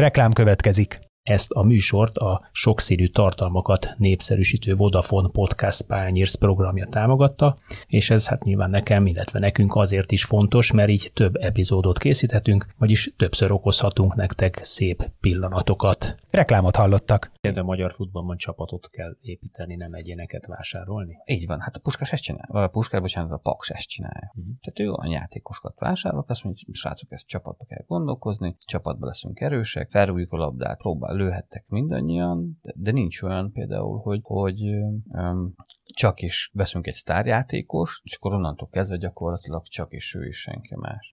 Reklám következik. Ezt a műsort a sokszínű tartalmakat népszerűsítő Vodafone Podcast Pányérsz programja támogatta, és ez hát nyilván nekem, illetve nekünk azért is fontos, mert így több epizódot készíthetünk, vagyis többször okozhatunk nektek szép pillanatokat. Reklámot hallottak. De a magyar futballban csapatot kell építeni, nem egyéneket vásárolni. Így van, hát a Puskás ezt csinál. A Puskás, bocsánat, a Paks ezt csinálja. Uh-huh. Tehát ő olyan játékosokat vásárol, azt mondja, hogy srácok, ezt csapatba kell gondolkozni, csapatba leszünk erősek, felrújjuk a labdát, próbál, lőhettek mindannyian, de, de nincs olyan például, hogy, hogy um, csak is veszünk egy sztárjátékos, és akkor onnantól kezdve gyakorlatilag csak is ő is senki más.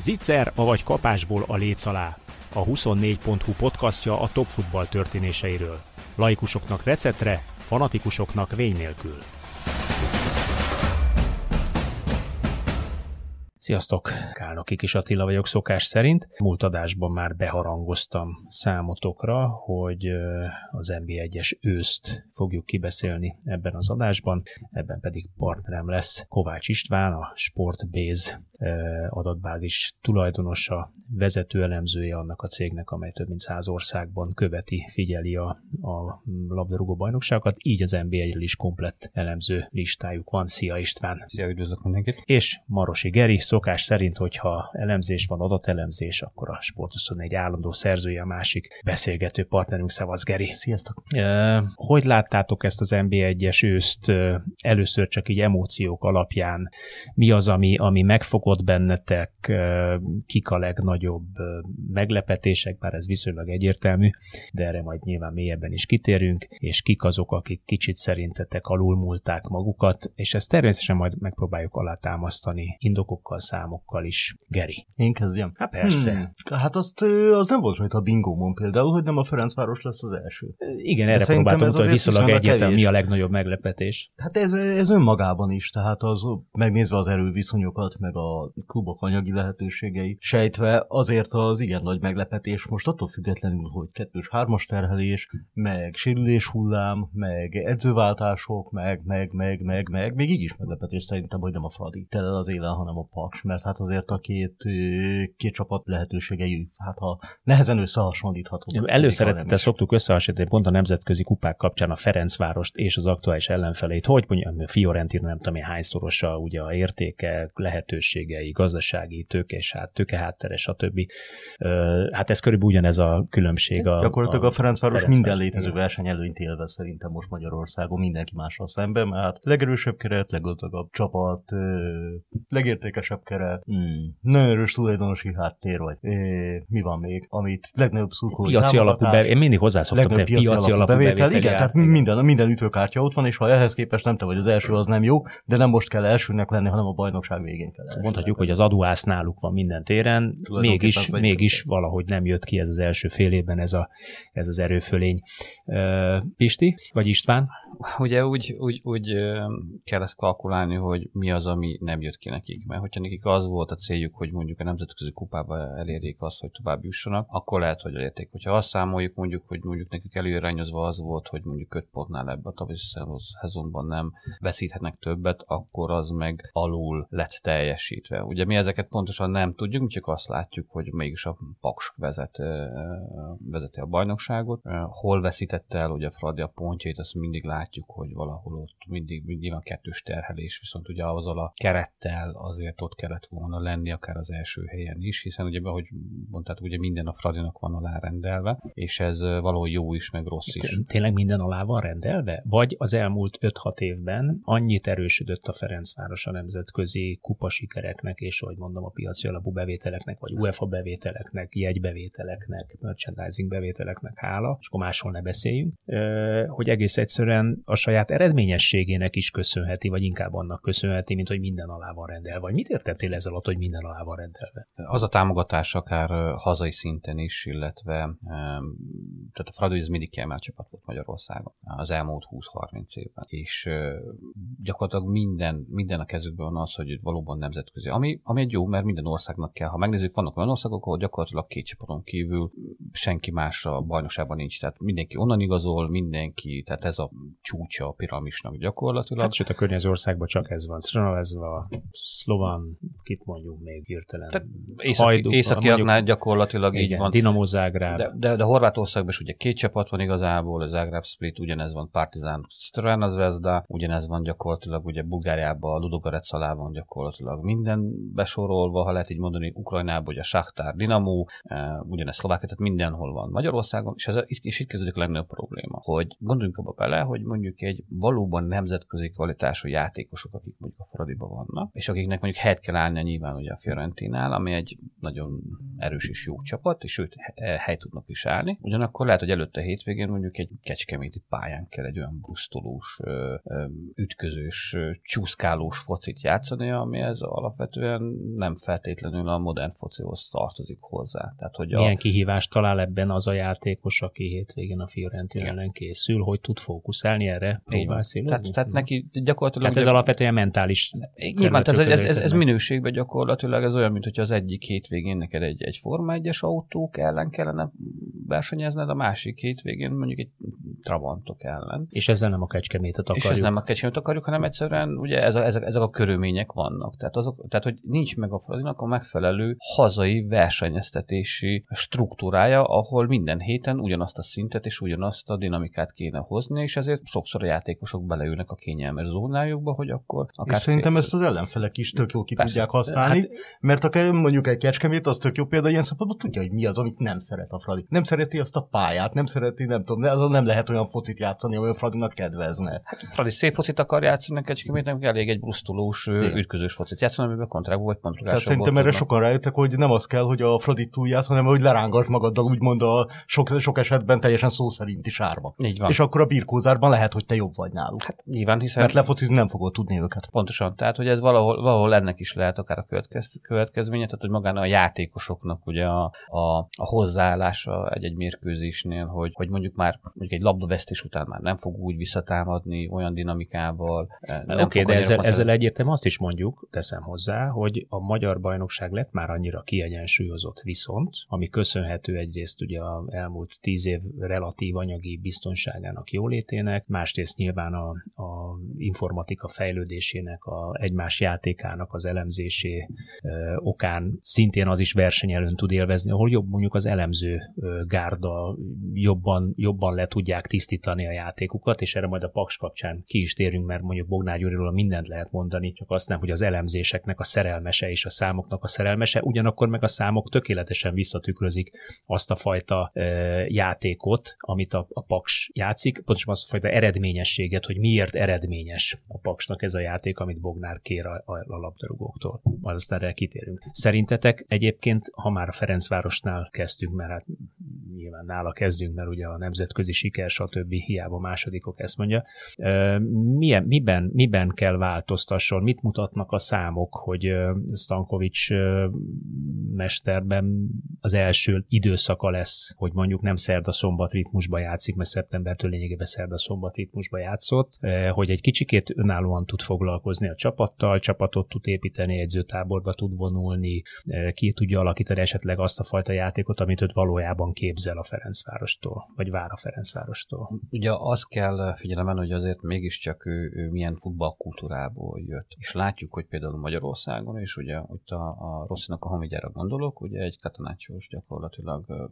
Zicser, avagy kapásból a léc alá. A 24.hu podcastja a top futball történéseiről. Laikusoknak receptre, fanatikusoknak vény nélkül. Sziasztok, Kálnoki Kis Attila vagyok szokás szerint. Múlt adásban már beharangoztam számotokra, hogy az NB1-es őszt fogjuk kibeszélni ebben az adásban, ebben pedig partnerem lesz Kovács István, a Sportbase adatbázis tulajdonosa, vezető elemzője annak a cégnek, amely több mint száz országban követi, figyeli a, a labdarúgó bajnokságokat, így az NB1-ről is komplett elemző listájuk van. Szia István! Szia, üdvözlök mindenkit! És Marosi Geri, szokás szerint, hogyha elemzés van, adatelemzés, akkor a Sport egy állandó szerzője, a másik beszélgető partnerünk Szavasz Geri. Sziasztok! Hogy láttátok ezt az NB1-es őszt először csak így emóciók alapján? Mi az, ami, ami megfogott bennetek? Kik a legnagyobb meglepetések, bár ez viszonylag egyértelmű, de erre majd nyilván mélyebben is kitérünk, és kik azok, akik kicsit szerintetek alulmúlták magukat, és ezt természetesen majd megpróbáljuk alátámasztani indokokkal, számokkal is. Geri. Én kezdjem? Hát persze. Hmm. Hát azt, az nem volt rajta a bingómon például, hogy nem a Ferencváros lesz az első. Igen, erre próbáltam hogy viszonylag egyértelmű, mi a legnagyobb meglepetés. Hát ez, ez önmagában is, tehát az megnézve az erőviszonyokat, meg a klubok anyagi lehetőségei, sejtve azért az igen nagy meglepetés most attól függetlenül, hogy kettős hármas terhelés, meg sérülés hullám, meg edzőváltások, meg, meg, meg, meg, meg, még így is meglepetés szerintem, hogy nem a Fradi tele az élen, hanem a Paks, mert hát azért a két, két csapat lehetőségei, hát ha nehezen összehasonlítható. Előszeretettel szoktuk összehasonlítani pont a nemzetközi kupák kapcsán a Ferencvárost és az aktuális ellenfeleit, hogy mondjam, a Fiorentina nem tudom, hányszorosa ugye a értéke, lehetőségei, gazdasági, tőkés, hát, tőkeháttere, stb. Hát ez körülbelül ugyanez a különbség. A, Gyakorlatilag a, a Ferencváros Ferenc minden létező verseny előnyt élve szerintem most Magyarországon mindenki mással szemben, mert legerősebb keret, leggazdagabb csapat, legértékesebb keret, hmm. nagyon erős tulajdonosi háttér vagy. É, mi van még, amit legnagyobb szurkolói Piaci alapú be, én mindig hozzászoktam, hogy piaci, piaci alapú bevétel. bevétel igen, tehát minden, minden ütőkártya ott van, és ha ehhez képest nem te vagy az első, az nem jó, de nem most kell elsőnek lenni, hanem a bajnokság végén kell elsőnek. Mondhatjuk, hogy az adóász náluk van minden téren, mégis, mégis valahogy nem jött ki ez az első fél évben ez, a, ez az erőfölény. Pisti, vagy István? Ugye úgy, úgy, úgy kell ezt kalkulálni, hogy mi az, ami nem jött ki nekik. Mert hogyha nekik az volt a céljuk, hogy mondjuk a nemzetközi kupába elérjék azt, hogy tovább jussanak, akkor lehet, hogy elérték. Hogyha azt számoljuk mondjuk, hogy mondjuk nekik előirányozva az volt, hogy mondjuk 5 pontnál ebbe a tavaszi szezonban nem veszíthetnek többet, akkor az meg alul lett teljesítve. Ugye mi ezeket pontosan nem tudjuk, csak azt látjuk, hogy mégis a Paks vezet, vezeti a bajnokságot. Hol veszítette el ugye a Fradi a pontjait, azt mindig látjuk, hogy valahol ott mindig, mindig van kettős terhelés, viszont ugye azzal a kerettel azért ott kellett volna lenni akár az első helyen is, hiszen ugye, ahogy mondtad, ugye minden a Fradinak van alárendelve, és ez való jó is, meg rossz is. Tényleg minden alá van rendelve? Vagy az elmúlt 5-6 évben annyit erősödött a Ferencváros a nemzetközi kupasikereknek, és ahogy mondom, a piaci alapú bevételeknek, vagy UEFA bevételeknek, jegybevételeknek, merchandising bevételeknek hála, és akkor máshol ne beszéljünk, hogy egész egyszerűen a saját eredményességének is köszönheti, vagy inkább annak köszönheti, mint hogy minden alá van rendelve. Vagy mit értettél ezzel alatt, hogy minden alá van rendelve? Az a támogatás akár hazai szinten is, illetve tehát a Fradi ez mindig kiemelt csapat volt Magyarországon az elmúlt 20-30 évben. És gyakorlatilag minden, minden a kezükben van az, hogy valóban nemzetközi. Ami, ami egy jó, mert minden országnak kell. Ha megnézzük, vannak olyan országok, ahol gyakorlatilag két csapaton kívül senki más a bajnokságban nincs. Tehát mindenki onnan igazol, mindenki, tehát ez a csúcsa a piramisnak gyakorlatilag. Hát, sőt, a környező országban csak ez van. Szranalezva, Szlovan, kit mondjuk még hirtelen. Tehát északi, északiaknál gyakorlatilag igen, így van. Dinamo Zágráb. De, de, de Horvátországban is ugye két csapat van igazából, a Zágráb Split, ugyanez van Partizán Strana Zvezda, ugyanez van gyakorlatilag ugye Bulgáriában, alá van gyakorlatilag minden besorolva, ha lehet így mondani, Ukrajnában ugye a Shakhtar Dinamo, e, ugyanez Szlovákia, tehát mindenhol van. Magyarországon, és, ez, és itt kezdődik a legnagyobb probléma, hogy gondoljunk abba bele, hogy mondjuk egy valóban nemzetközi kvalitású játékosok, akik mondjuk a Fradiba vannak, és akiknek mondjuk helyet kell állnia nyilván ugye a Fiorentinál, ami egy nagyon erős és jó csapat, és őt hely tudnak is állni. Ugyanakkor lehet, hogy előtte hétvégén mondjuk egy kecskeméti pályán kell egy olyan brusztolós, ütközős, csúszkálós focit játszani, ami ez alapvetően nem feltétlenül a modern focihoz tartozik hozzá. Tehát, hogy Milyen a... kihívást talál ebben az a játékos, aki hétvégén a Fiorentina ellen készül, hogy tud fókuszálni erre? Tehát, tehát neki gyakorlatilag... Tehát ez alapvetően mentális. Nyilván, tehát ez, ez, ez, minőségben gyakorlatilag ez olyan, mint hogy az egyik hétvégén neked egy, egy Forma 1-es autók ellen kellene versenyezned, a másik hétvégén mondjuk egy Trabantok ellen. És ezzel nem a kecskemétet akarjuk. És ez nem a kecskemétet akarjuk, hanem egyszerűen ugye ez a, ezek, ezek a körülmények vannak. Tehát, azok, tehát, hogy nincs meg a Fradinak a megfelelő hazai versenyeztetési struktúrája, ahol minden héten ugyanazt a szintet és ugyanazt a dinamikát kéne hozni, és ezért sokszor a játékosok beleülnek a kényelmes zónájukba, hogy akkor akár... És szerintem ezt az ellenfelek is tök jó ki Persze. tudják használni, hát... mert akár mondjuk egy kecskemét, az tök jó példa ilyen szempontból tudja, hogy mi az, amit nem szeret a Fradi. Nem szereti azt a pályát, nem szereti, nem tudom, de nem lehet olyan focit játszani, ami a Fradinak kedvezne. Hát Fradi szép focit akar játszani, Kecskemét nem elég egy brusztulós, ütközős focit játszani, amiben kontrákból vagy pontrugásokból. Tehát szerintem erre sokan rájöttek, hogy nem az kell, hogy a Fradi túljátsz, hanem hogy lerángolt magaddal, úgymond a sok, sok esetben teljesen szó szerinti sárba. Így van. És akkor a birkózárban lehet, hogy te jobb vagy náluk. Hát nyilván, hiszen... Mert lefocizni nem fogod tudni őket. Pontosan. Tehát, hogy ez valahol, valahol ennek is lehet akár a következ, következménye, tehát, hogy magán a játékosoknak ugye a, a, a hozzáállása egy-egy mérkőzésnél, hogy, hogy mondjuk már mondjuk egy labdavesztés után már nem fog úgy visszatámadni olyan dinamikával. Oké, okay, de ezzel, ezzel egyértelműen azt is mondjuk, teszem hozzá, hogy a magyar bajnokság lett már annyira kiegyensúlyozott viszont, ami köszönhető egyrészt ugye a elmúlt tíz év relatív anyagi biztonságának jólétének, másrészt nyilván a, a informatika fejlődésének, a egymás játékának az elemzésé okán szintén az is versenyelőn tud élvezni, ahol jobb mondjuk az elemző gárda jobban, jobban le tudják tisztítani a játékukat, és erre majd a Paks kapcsán ki is térünk, mert mondjuk Bognár Gyuriról mindent lehet mondani, csak azt nem, hogy az elemzéseknek a szerelmese és a számoknak a szerelmese, ugyanakkor meg a számok tökéletesen visszatükrözik azt a fajta játékot, amit a, a Paks játszik, pontosan azt a fajta eredményességet, hogy miért eredményes a Paksnak ez a játék, amit Bognár kér a, a, a labdarúgóktól. Majd aztán erre kitérünk. Szerintetek egyébként, ha már a Ferencvárosnál kezdtünk, mert hát nyilván nála kezdünk, mert ugye a nemzetközi siker, stb. hiába másodikok ezt mondja. Milyen, miben, miben kell változtasson? Mit mutatnak a számok, hogy Stankovics mesterben az első időszaka lesz, hogy mondjuk nem szerda-szombat ritmusba játszik, mert szeptembertől lényegében szerda-szombat ritmusba játszott, hogy egy kicsikét önállóan tud foglalkozni a csapattal, csapatot tud építeni, edzőtáborba tud vonulni, ki tudja alakítani esetleg azt a fajta játékot, amit őt valójában képzel a Ferencvárostól, vagy vár a Ferencvárostól. Ugye azt kell figyelemen, hogy azért mégiscsak ő, ő milyen futballkultúrából jött. És látjuk, hogy például Magyarországon, és ugye ott a, a Rosszinak a hamigyára gondolok, ugye egy katanácsos gyakorlatilag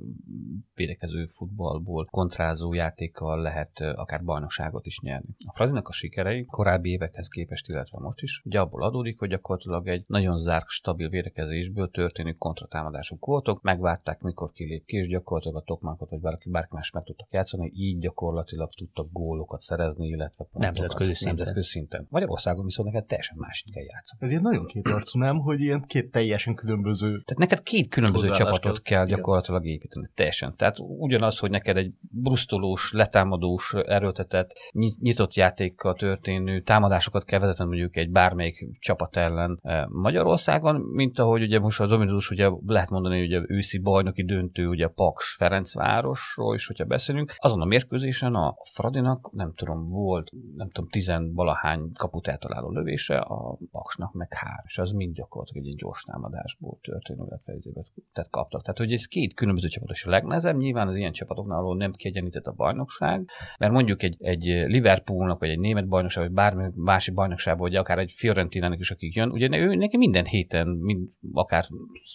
védekező futballból kontrázó játékkal lehet akár bajnokságot is nyerni. A Fradinak a sikerei korábbi évekhez képest, illetve most is, ugye abból adódik, hogy gyakorlatilag egy nagyon zárk, stabil védekezésből történő kontratámadások voltak, megvárták, mikor kilép ki, és gyakorlatilag a Tokmákot vagy bárki, bárki más meg tudtak játszani, így gyakorlatilag tudtak gólokat szerezni, illetve nemzetközi szinten. nemzetközi szinten. Magyarországon viszont neked teljesen másit kell játszani. Ez ilyen nagyon két arcú, nem? Hogy ilyen két teljesen különböző. Tehát neked két különböző csapatot kell, kell gyakorlatilag építeni. Teljesen. Tehát ugyanaz, hogy neked egy brusztolós, letámadós, erőltetett, nyitott játékkal történő támadásokat kell vezetni mondjuk egy bármelyik csapat ellen Magyarországon, mint ahogy ugye most a Dominus ugye lehet mondani, hogy őszi bajnoki döntő, ugye Paks, Ferencvárosról is, hogyha beszélünk, azon a mérkőzésen a Fradinak, nem tudom, volt, nem tudom, tizenvalahány kaput eltaláló lövése, a Paksnak meg hár, és az mind gyakorlatilag egy gyors támadásból történő lefejezőt tehát kaptak. Tehát, hogy ez két különböző csapatos a legnehezebb, nyilván az ilyen csapatoknál, ahol nem kiegyenlített a bajnokság, mert mondjuk egy, egy Liverpoolnak, vagy egy német bajnokság, vagy bármi másik bajnokságból, vagy akár egy Fiorentinának is, akik jön, ugye ő neki minden héten, mind, akár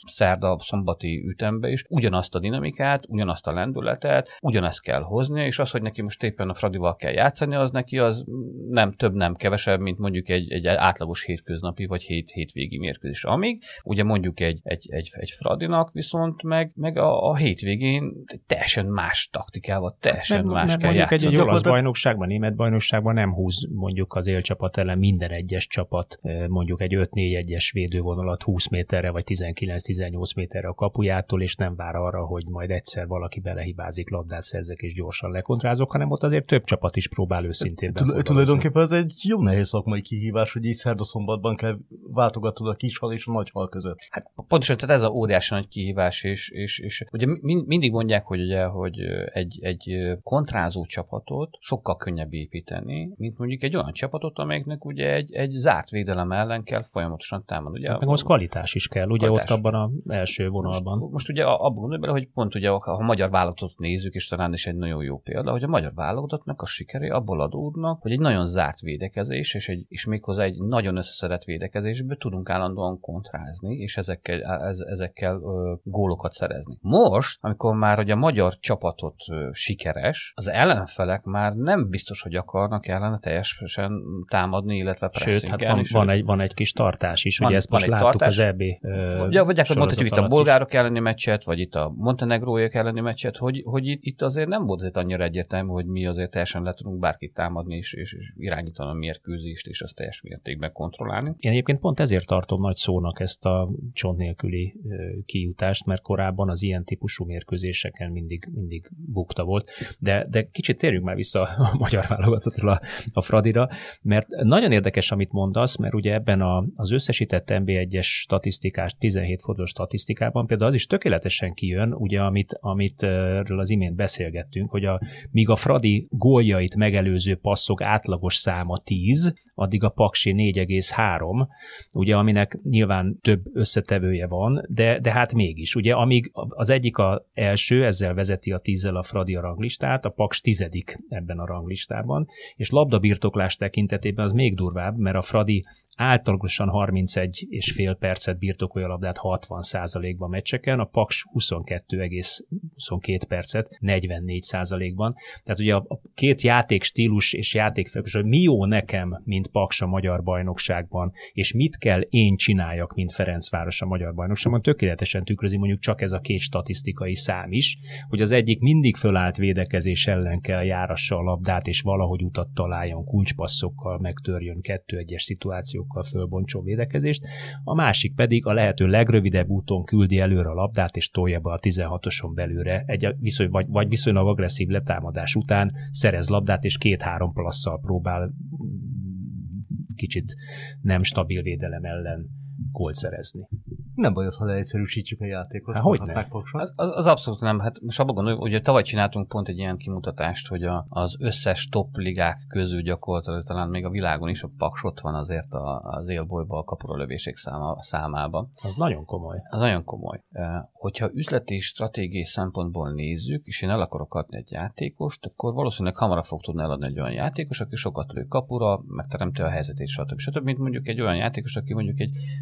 szerda, szombati ütembe is ugyanazt a dinamikát, ugyanazt a lendületet, ugyanazt kell hozni, és az, hogy neki most éppen a Fradival kell játszani, az neki az nem több, nem kevesebb, mint mondjuk egy, egy átlagos hétköznapi vagy hét, hétvégi mérkőzés. Amíg ugye mondjuk egy, egy, egy, egy Fradinak viszont meg, meg a, a hétvégén teljesen más taktikával, teljesen meg, más meg kell mondjuk játszani. egy, egy olasz bajnokságban, német bajnokságban nem húz mondjuk az élcsapat ellen minden egyes csapat mondjuk egy 5-4-1-es védővonalat 20 méterre vagy 19-18 méterre a kapujától, és nem vár arra, hogy majd egyszer valaki belehibázik, labdát szerzek és gyorsan lekontrázok, hanem ott azért több csapat is próbál őszintén. Tulajdonképpen ez egy jó nehéz szakmai kihívás, hogy így szerda szombatban kell váltogatod a kis hal és a nagy hal között. Hát pontosan, tehát ez a óriási nagy kihívás, és, és, és ugye mindig mondják, hogy ugye, hogy egy, egy kontrázó csapatot sokkal könnyebb építeni, mint mondjuk egy olyan csapatot, amelyiknek ugye egy, egy zárt védelem ellen kell folyamatosan támadni. Ugye, hát meg az kvalitás is kell, ugye kvalitás. ott abban az első vonalban. Most, most ugye abban gondolj bele, hogy pont ugye, ha a magyar válogatott nézzük, és talán is egy nagyon jó példa, hogy a magyar válogatottnak a sikeré abból adódnak, hogy egy nagyon zárt védekezés, és, egy, és méghozzá egy nagyon összeszedett védekezésből tudunk állandóan kontrázni, és ezekkel, ez, ezekkel ö, gólokat szerezni. Most, amikor már hogy a magyar csapatot ö, sikeres, az ellenfelek már nem biztos, hogy akarnak ellene teljesen támadni, illetve Sőt, hát van, van, egy, van egy kis tartás is, van, ugye ezt most láttuk tartás. az EB ja, vagy akkor mondhatjuk itt a bolgárok is. elleni meccset, vagy itt a montenegróiak elleni meccset, hogy, hogy itt, itt azért nem volt azért annyira egyértelmű, hogy mi azért teljesen le tudunk bárkit támadni, és, és, és irányítani a mérkőzést, és azt teljes mértékben kontrollálni. Én egyébként pont ezért tartom nagy szónak ezt a csont nélküli kijutást, mert korábban az ilyen típusú mérkőzéseken mindig, mindig bukta volt. De, de kicsit térjünk már vissza a magyar válogatottról a, a Fradira, mert nagyon érdekes, amit mondasz, mert ugye ebben a, az összesített NB1-es statisztikás, 17 fordulós statisztikában például az is tökéletesen kijön, ugye amit, amit erről az imént beszélgettünk, hogy a, míg a Fradi góljait megelőző passzok átlagos száma 10, addig a Paksi 4,3, ugye aminek nyilván több összetevője van, de, de hát mégis, ugye amíg az egyik a első, ezzel vezeti a tízzel a Fradi a ranglistát, a Paks tizedik ebben a ranglistában, és labdabirtoklás tekintetében az még durvább, mert a Fradi átlagosan 31 és fél percet birtokolja a labdát 60 ban meccseken, a Paks 22,22 percet 44 ban Tehát ugye a, két játék stílus és játékfelelős, hogy mi jó nekem, mint Paks a magyar bajnokságban, és mit kell én csináljak, mint Ferencváros a magyar bajnokságban, tökéletesen tükrözi mondjuk csak ez a két statisztikai szám is, hogy az egyik mindig fölállt védekezés ellen kell járassa a labdát, és valahogy utat találjon kulcspasszokkal, megtörjön kettő-egyes szituációk játékokkal fölbontson védekezést, a másik pedig a lehető legrövidebb úton küldi előre a labdát és tolja be a 16-oson belőle, egy viszony, vagy, vagy viszonylag agresszív letámadás után szerez labdát és két-három plasszal próbál kicsit nem stabil védelem ellen gólt szerezni. Nem baj az, ha leegyszerűsítjük a játékot. Hát, hogy az, az, az, abszolút nem. Hát most abban gondolom, hogy tavaly csináltunk pont egy ilyen kimutatást, hogy a, az összes top ligák közül gyakorlatilag talán még a világon is a Paks ott van azért a, az élbolyba a kapura lövések száma, számában. Az nagyon komoly. Az nagyon komoly. Hogyha üzleti stratégiai szempontból nézzük, és én el akarok adni egy játékost, akkor valószínűleg hamarabb fog tudni eladni egy olyan játékos, aki sokat lő kapura, megteremti a helyzetét, stb. stb. mint mondjuk egy olyan játékos, aki mondjuk egy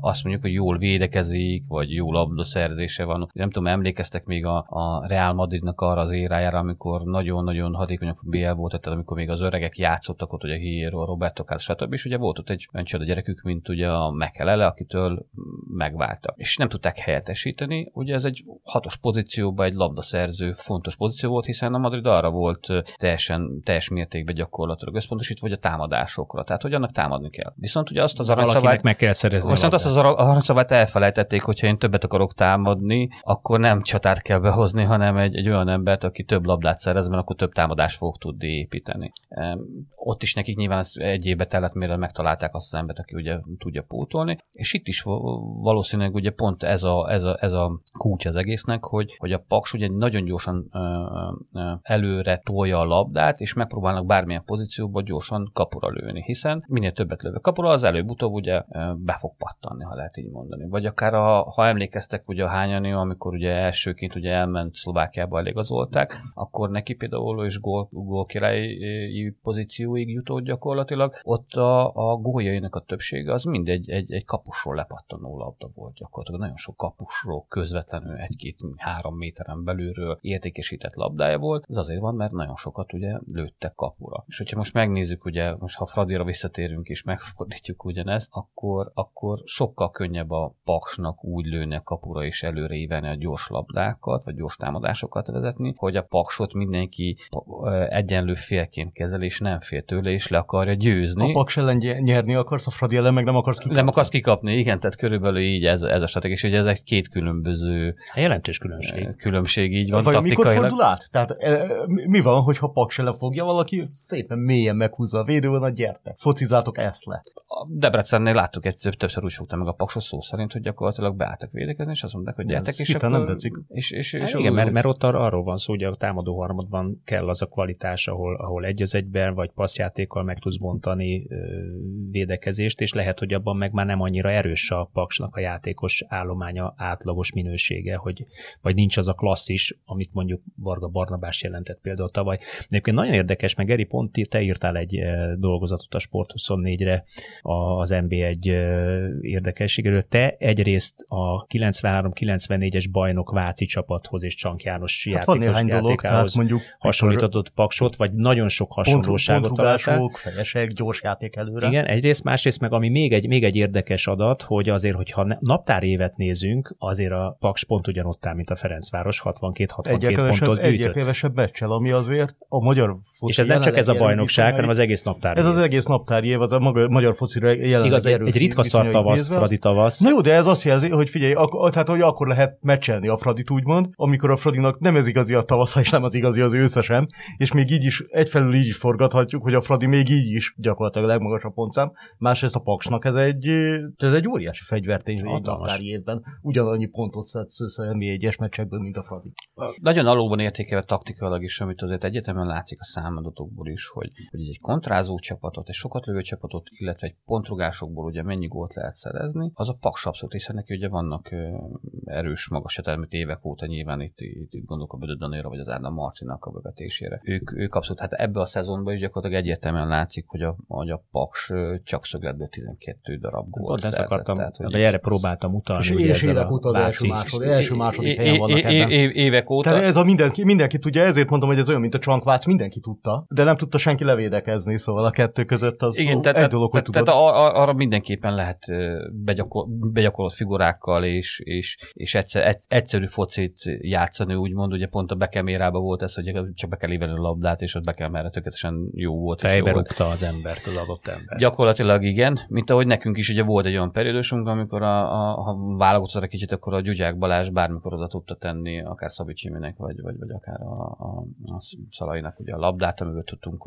azt mondjuk, hogy jól védekezik, vagy jó labdaszerzése van. Nem tudom, emlékeztek még a, a Real Madridnak arra az érájára, amikor nagyon-nagyon hatékonyak a BL volt, tehát amikor még az öregek játszottak ott, ugye a Hierro, a Roberto Carlos, stb. És ugye volt ott egy olyan csoda gyerekük, mint ugye a Mekelele, akitől megváltak. És nem tudták helyettesíteni. Ugye ez egy hatos pozícióban egy labdaszerző fontos pozíció volt, hiszen a Madrid arra volt teljesen, teljes mértékben gyakorlatilag összpontosítva, vagy a támadásokra. Tehát, hogy annak támadni kell. Viszont ugye azt az aranyszabályt... meg kell szerezni Viszont azt az aranyszabályt elfelejtették, hogyha én többet akarok támadni, akkor nem csatát kell behozni, hanem egy, egy olyan embert, aki több labdát szerez, mert akkor több támadást fog tudni építeni. Ott is nekik nyilván egy évbe tellett, mire megtalálták azt az embert, aki ugye tudja pótolni, és itt is valószínűleg ugye pont ez a, ez a, ez a kulcs az egésznek, hogy, hogy a Paks ugye nagyon gyorsan előre tolja a labdát, és megpróbálnak bármilyen pozícióban gyorsan kapura lőni, hiszen minél többet lövő kapura, az előbb-utóbb ugye be fog pattanni, ha lehet így mondani. Vagy akár a, ha emlékeztek ugye a hányani, amikor ugye elsőként ugye elment Szlovákiába eligazolták, akkor neki például is gól, gól királyi pozícióig jutott gyakorlatilag. Ott a, a góljainak a többsége az mindegy egy, egy kapusról lepattanó labda volt gyakorlatilag. Nagyon sok kapusról közvetlenül egy-két-három méteren belülről értékesített labdája volt. Ez azért van, mert nagyon sokat ugye lőttek kapura. És hogyha most megnézzük, ugye most ha Fradira visszatérünk és megfordítjuk ugyanezt, akkor, akkor sokkal könnyebb a paksnak úgy lőni a kapura és előre ívelni a gyors labdákat, vagy gyors támadásokat vezetni, hogy a paksot mindenki egyenlő félként kezel, és nem fél tőle, és le akarja győzni. A paks ellen nyerni akarsz, a Fradi ellen meg nem akarsz kikapni. Nem akarsz kikapni, igen, tehát körülbelül így ez, ez a stratégia, és ugye ez egy két különböző jelentős különbség. Különbség így van. Vagy mikor fordul át? Tehát mi van, hogyha paks ellen fogja valaki, szépen mélyen meghúzza a védővonalat, gyertek, focizátok ezt le. A Debrecennél láttuk egy többször úgy fogta meg a paksos szó szerint, hogy gyakorlatilag beálltak védekezni, és azt mondták, hogy gyertek, és akkor, nem tetszik. És, és, és, és igen, mert, mert ott arról van szó, hogy a támadó harmadban kell az a kvalitás, ahol, ahol egy az egyben, vagy passzjátékkal meg tudsz bontani ö, védekezést, és lehet, hogy abban meg már nem annyira erős a paksnak a játékos állománya átlagos minősége, hogy vagy nincs az a klasszis, amit mondjuk Varga Barnabás jelentett például tavaly. De egyébként nagyon érdekes, meg Eri pont te írtál egy dolgozatot a Sport 24-re az NB1 érdekességéről. Te egyrészt a 93-94-es bajnok Váci csapathoz és Csank János hát játékos van dolog, tehát mondjuk hasonlított paksot, vagy nagyon sok hasonlóságot találtál. fejesek, gyors játék előre. Igen, egyrészt, másrészt meg ami még egy, még egy érdekes adat, hogy azért, hogyha naptár évet nézünk, azért a Paks pont ugyanott áll, mint a Ferencváros, 62-62 pontot gyűjtött. Egyre kevesebb meccsel, ami azért a magyar foci És ez nem csak ez a bajnokság, hanem az egész naptár Ez az egész naptári év, az a magyar focira jelenleg Igaz, egy, ritka szar Fradi tavasz. Na jó, de ez azt jelzi, hogy figyelj, ak- tehát hogy akkor lehet meccselni a Fradit úgymond, amikor a Fradinak nem ez igazi a tavasz, és nem az igazi az ősze sem, és még így is, egyfelül így is forgathatjuk, hogy a Fradi még így is gyakorlatilag a legmagasabb pontszám. Másrészt a Paksnak ez egy, ez egy óriási fegyvertény egy naptári évben. Ugyanannyi pontot szedsz össze egyes meccsekből, mint a Fradi. Nagyon alulban értékelve taktikailag is, amit azért egyetemen látszik a számadatokból is, hogy, hogy egy kontrázó csapatot, egy sokat lövő csapatot, illetve egy pontrugásokból ugye mennyi gólt lehet szerezni, az a Paks abszolút, hiszen neki ugye vannak erős magas etelmét évek óta nyilván itt, itt, itt gondolok a Bödö Danéra, vagy az Ádám Marcinak a bevetésére. Ők, ők abszolút, hát ebbe a szezonban is gyakorlatilag egyértelműen látszik, hogy a, hogy a Paks csak szögletből 12 darab gólt Pont ezt akartam, tehát, hogy erre próbáltam utalni. És, és évek óta az első, másod, első második helyen vannak ebben. Évek óta. Tehát ez a mindenki, mindenki tudja, ezért mondom, hogy ez olyan, mint a csankvác, mindenki tudta, de nem tudta senki levédekezni, szóval a kettő között az Igen, tehát, egy dolog, hogy tehát, tehát arra mindenképpen lehet begyakor, begyakorolt figurákkal és, és, és egyszer, egyszerű focit játszani, úgymond, ugye pont a bekemérába volt ez, hogy csak be kell évelni a labdát, és ott be kell merre tökéletesen jó volt. Fejbe rúgta az embert, az adott ember. Gyakorlatilag igen, mint ahogy nekünk is ugye volt egy olyan periódusunk, amikor a, a, ha válogatott egy kicsit, akkor a Gyugyák Balázs bármikor oda tudta tenni, akár Szabi Csiminek, vagy, vagy, vagy akár a, a, a Szalainak ugye a labdát, amiből tudtunk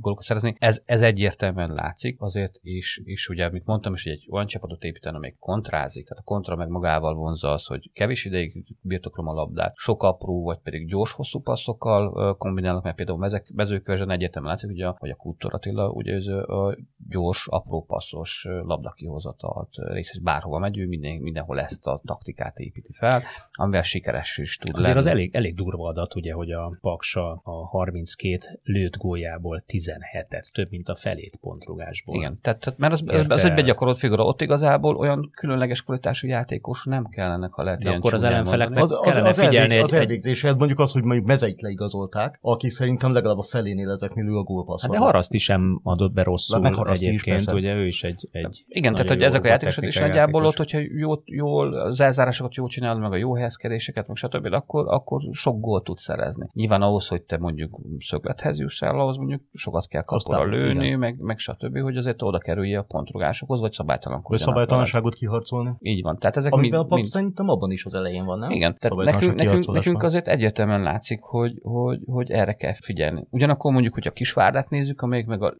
gólokat szerezni. Ez, ez egyértelműen látszik azért, és, és ugye, amit mondtam is, hogy egy olyan csapatot építeni, amely kontrázik, tehát a kontra meg magával vonza az, hogy kevés ideig birtoklom a labdát, sok apró, vagy pedig gyors, hosszú passzokkal kombinálnak, mert például mezek, mezőkövesen egyértelműen látszik, a, hogy a Kultor Attila, ugye ez a gyors, apró passzos labdakihozatalt részes bárhova megy, ő minden, mindenhol ezt a taktikát építi fel, amivel sikeres is tud Azért lenni. az elég, elég durva adat, ugye, hogy a Paksa a 32 lőtt góljából 17-et, több mint a felét pontrugásból. Igen, tehát, tehát mert az, az, az egy begyakorolt figura, ott igazából olyan különleges kvalitású játékos nem kellene, ha lehet De akkor az ellenfeleknek az, az, kellene az figyelni elvég, egy... Az egy... mondjuk az, hogy mondjuk mezeit leigazolták, aki szerintem legalább a felénél ezeknél lő a gólpasszal. Hát de Haraszt is sem adott be rosszul meg egyébként, is, ugye ő is egy, egy Igen, tehát hogy ezek a játékosok is nagyjából ott, hogyha jól, jól az elzárásokat jól csinálod, meg a jó helyezkedéseket, meg stb., akkor, akkor sok gólt tud szerezni. Nyilván ahhoz, hogy te mondjuk szöglethez juss el, ahhoz mondjuk sokat kell kapora lőni, meg, meg stb., hogy azért oda kerülje a pontrugásokhoz, vagy szabálytalan Vagy szabálytalanságot kiharcolni. Így van. Tehát ezek Amiben mind, a pap mind, szerintem abban is az elején van, nem? igen, tehát nekünk, nekünk, nekünk azért egyértelműen látszik, hogy, hogy, hogy erre kell figyelni. Ugyanakkor mondjuk, hogy a Kisvárdát nézzük, amelyik meg a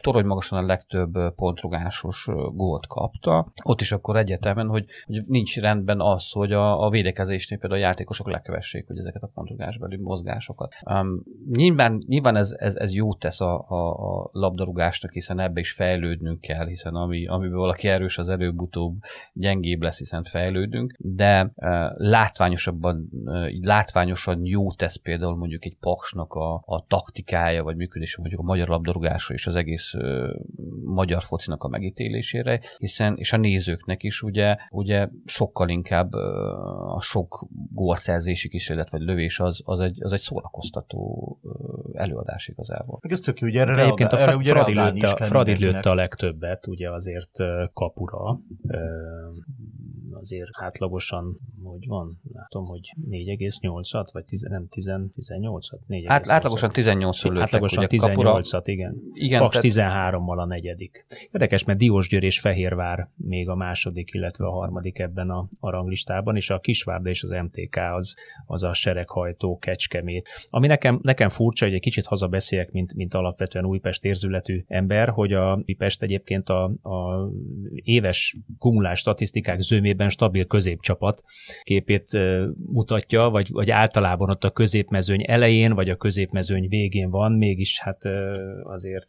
torony magasan a legtöbb pontrugásos gólt kapta, ott is akkor egyértelműen, hogy, hogy nincs rendben az, hogy a, a védekezésnél például a játékosok lekövessék hogy ezeket a pontrugásbeli mozgásokat. Um, nyilván, nyilván ez, ez, ez jót tesz a, a, a labdarúgásnak, hiszen ebbe is fejlődnünk kell, hiszen ami, amiben valaki erős, az előbb-utóbb gyengébb lesz, hiszen fejlődünk, de látványosabban, így látványosan jó tesz például mondjuk egy paksnak a, a taktikája, vagy működése mondjuk a magyar labdarúgásra és az egész magyar focinak a megítélésére, hiszen, és a nézőknek is ugye, ugye sokkal inkább a sok gólszerzési kísérlet vagy lövés az, az, egy, az egy szórakoztató előadás igazából. Meg ez tök jó, ugye erre, egyébként a erre ugye Fradi, lőtte, kell Fradi lőtte a legtöbbet, ugye azért ö, kapura. Azért átlagosan, hogy van, látom, hogy 4,8-at, vagy 10, nem 10, 18-at? 4,8-at. Át, átlagosan 18 lőttek, Átlagosan ugye kapura. 18-at, igen. Igen, Paks tehát- 13-mal a negyedik. Érdekes, mert Diósgyőr és Fehérvár még a második, illetve a harmadik ebben a, a ranglistában, és a Kisvárda és az MTK az, az a sereghajtó kecskemét. Ami nekem, nekem furcsa, hogy egy kicsit hazabeszéljek, mint, mint alapvetően Újpest érzületű ember, hogy a Újpest egyébként a, a éves kumulás statisztikák zömében stabil középcsapat képét mutatja, vagy, vagy általában ott a középmezőny elején, vagy a középmezőny végén van, mégis hát azért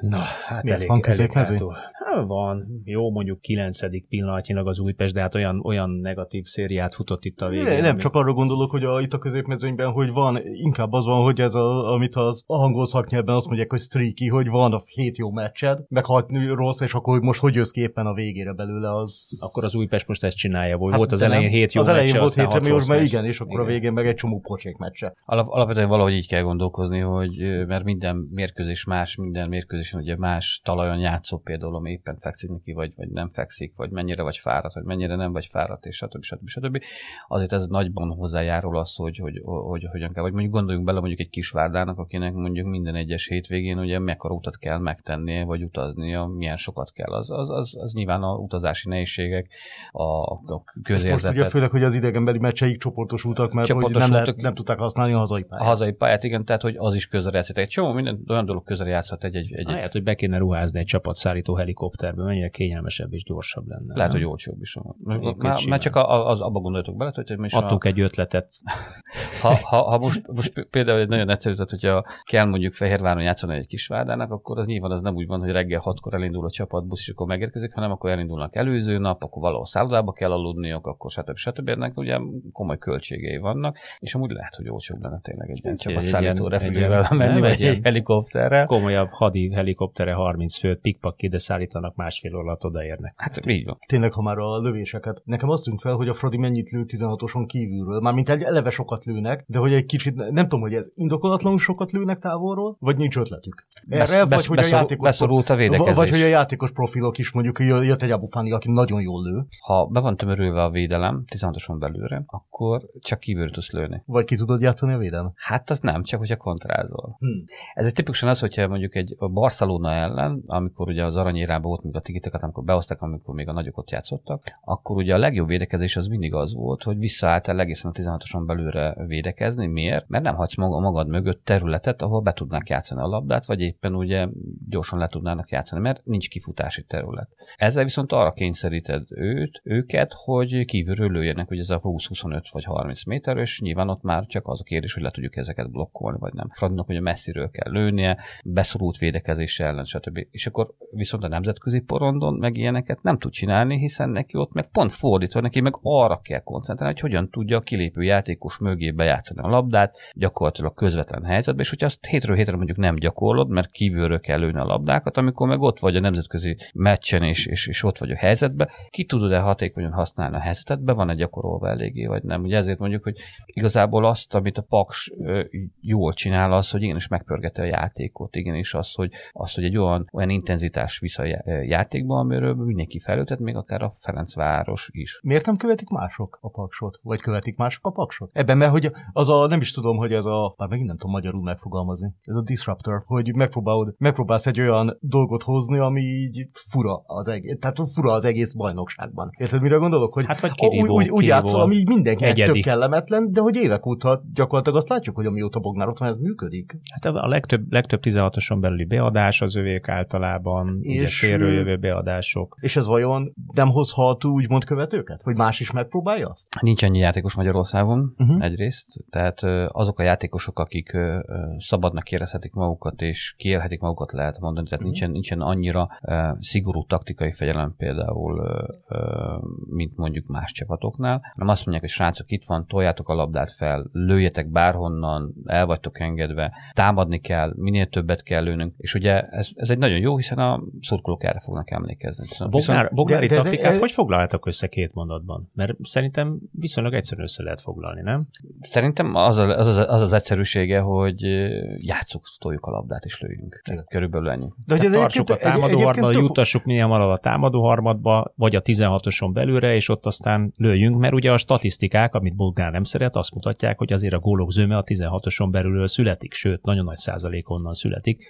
Na, hát Miért elég, van elég hátul. Hát van, jó mondjuk kilencedik pillanatnyilag az Újpest, de hát olyan, olyan negatív szériát futott itt a végén. Ne, nem ami- csak arra gondolok, hogy a, itt a középmezőnyben, hogy van, inkább az van, hogy ez a, amit az angol szaknyelven azt mondják, hogy streaky, hogy van a hét jó meccsed, meg hat rossz, és akkor hogy most hogy jössz ki éppen a végére belőle, az... Akkor az Újpest most ezt csinálja, hogy Hát volt az elején hét jó Az elején meccse, volt hét remélyos, mert meccs. igen, és akkor igen. a végén meg egy csomó pocsék meccse. Alap, alapvetően valahogy így kell gondolkozni, hogy mert minden mérkőzés más, minden mérkőzésen ugye más talajon játszó például, éppen fekszik neki, vagy, vagy nem fekszik, vagy mennyire vagy fáradt, vagy mennyire nem vagy fáradt, és stb. stb. stb. Azért ez nagyban hozzájárul az, hogy, hogy, hogy, hogy hogyan kell, vagy mondjuk gondoljunk bele mondjuk egy kisvárdának, akinek mondjuk minden egyes hétvégén ugye mekkora utat kell megtennie, vagy utaznia, milyen sokat kell. Az, az, az, az nyilván a utazási nehézségek, a, a Most közérzetet. ugye főleg, hogy az idegenbeli meccseik csoportosultak, mert hogy nem, lehet, nem tudták használni a hazai A pályát. hazai pályát, igen, tehát hogy az is közel játszott. Egy csomó minden olyan dolog közel játszhat egy, egy, egy, egy Lehet, hogy be kéne ruházni egy csapatszállító helikopterbe, mennyire kényelmesebb és gyorsabb lenne. Lehet, nem? hogy olcsóbb is. Most, már, csak a, az, abba gondoltok bele, hogy most Adtunk a, egy ötletet. ha, ha, ha most, most például egy nagyon egyszerű, tehát hogyha kell mondjuk Fehérváron játszani egy kisvárdának, akkor az nyilván az nem úgy van, hogy reggel hatkor elindul a csapatbusz, és akkor megérkezik, hanem akkor elindulnak előző nap, akkor valahol szállodába kell aludniuk, akkor stb. stb. Ennek ugye komoly költségei vannak, és amúgy lehet, hogy olcsóbb lenne tényleg egy Egy- csapatszállító repülővel menni, vagy egy helikopterrel. Komolyabb hadi helikoptere 30 főt, pikpak ide szállítanak, másfél alatt odaérnek. Hát így van. Tényleg, ha már a lövéseket. Nekem azt tűnt fel, hogy a Fradi mennyit lő 16-oson kívülről. Mármint egy eleve sokat lőnek, de hogy egy kicsit, nem tudom, hogy ez indokolatlanul sokat lőnek távolról, vagy nincs ötletük. Erre, Besz- vagy besz- hogy a játékos, beszorult a védekezés. Vagy hogy a játékos profilok is mondjuk jö- jött egy Abufáni, aki nagyon jól lő, Ha be van tömörülve a védelem 16-oson belőle, akkor csak kívül tudsz lőni. vagy ki tudod játszani a védelmet. Hát az nem, csak hogyha kontrázol. Hm. Ez egy tipikusan az, hogyha mondjuk egy a Barcelona ellen, amikor ugye az aranyérában volt még a tigiteket, amikor behozták, amikor még a nagyok ott játszottak, akkor ugye a legjobb védekezés az mindig az volt, hogy visszaálltál egészen a 16-oson belőle védekezni. Miért? Mert nem hagysz maga, magad mögött területet, ahol be tudnák játszani a labdát, vagy éppen ugye gyorsan le tudnának játszani, mert nincs kifutási terület. Ezzel viszont arra kényszeríted őt, őket, hogy kívülről lőjenek, hogy ez a 20-25 vagy 30 méter, és nyilván ott már csak az a kérdés, hogy le tudjuk ezeket blokkolni, vagy nem. Fradinak ugye messziről kell lőnie, beszorult védekezése ellen, stb. És akkor viszont a nemzetközi porondon meg ilyeneket nem tud csinálni, hiszen neki ott meg pont fordítva, neki meg arra kell koncentrálni, hogy hogyan tudja a kilépő játékos mögé bejátszani a labdát, gyakorlatilag közvetlen helyzetben, és hogyha azt hétről hétre mondjuk nem gyakorlod, mert kívülről kell lőni a labdákat, amikor meg ott vagy a nemzetközi meccsen, és, és, és ott vagy a helyzetben, ki tudod-e hatékonyan használni a helyzetet, be van-e gyakorolva eléggé, vagy nem. Ugye ezért mondjuk, hogy igazából azt, amit a Paks jól csinál, az, hogy igenis megpörgeti a játékot, igenis az, hogy, az, hogy egy olyan, olyan intenzitás visz a já- játékba, amiről mindenki felültet, még akár a Ferencváros is. Miért nem követik mások a paksot? Vagy követik mások a paksot? Ebben, mert hogy az a, nem is tudom, hogy ez a, már megint nem tudom magyarul megfogalmazni, ez a disruptor, hogy megpróbálod, megpróbálsz egy olyan dolgot hozni, ami így fura az egész, tehát fura az egész bajnokságban. Érted, mire gondolok? Hogy hát vagy kirívó, úgy, úgy játszol, ami mindenkinek egyedi. tök kellemetlen, de hogy évek óta gyakorlatilag azt látjuk, hogy amióta Bognár ott van, ez működik. Hát a legtöbb, legtöbb 16-oson belüli beadás az övék általában, és, ugye szélről jövő beadások. És ez vajon nem hozhat úgymond követőket? Hogy más is megpróbálja azt? Nincs ennyi játékos Magyarországon Uh-huh. egyrészt, tehát azok a játékosok, akik szabadnak érezhetik magukat és kiélhetik magukat, lehet mondani, tehát uh-huh. nincsen, nincsen annyira szigorú taktikai fegyelem például, mint mondjuk más csapatoknál, hanem azt mondják, hogy srácok, itt van, toljátok a labdát fel, lőjetek bárhonnan, el vagytok engedve, támadni kell, minél többet kell lőnünk, és ugye ez, ez egy nagyon jó, hiszen a szurkolók erre fognak emlékezni. A Bognár, Bognári de- de taktikát ez- hogy foglaljátok össze két mondatban? Mert szerintem viszonylag egyszerűen össze lehet foglalni, nem? Szerintem az, a, az, az, az az egyszerűsége, hogy játsszuk, toljuk a labdát és lőjünk. Igen. Körülbelül ennyi. De hogy tartsuk a támadó harmadba, tök- jutassuk minél hamarabb a támadó harmadba, vagy a 16-oson belülre, és ott aztán lőjünk, mert ugye a statisztikák, amit Bognár nem szeret, azt mutatják, hogy azért a gólok zöme a 16-oson belülről születik, sőt, nagyon nagy százalék onnan születik.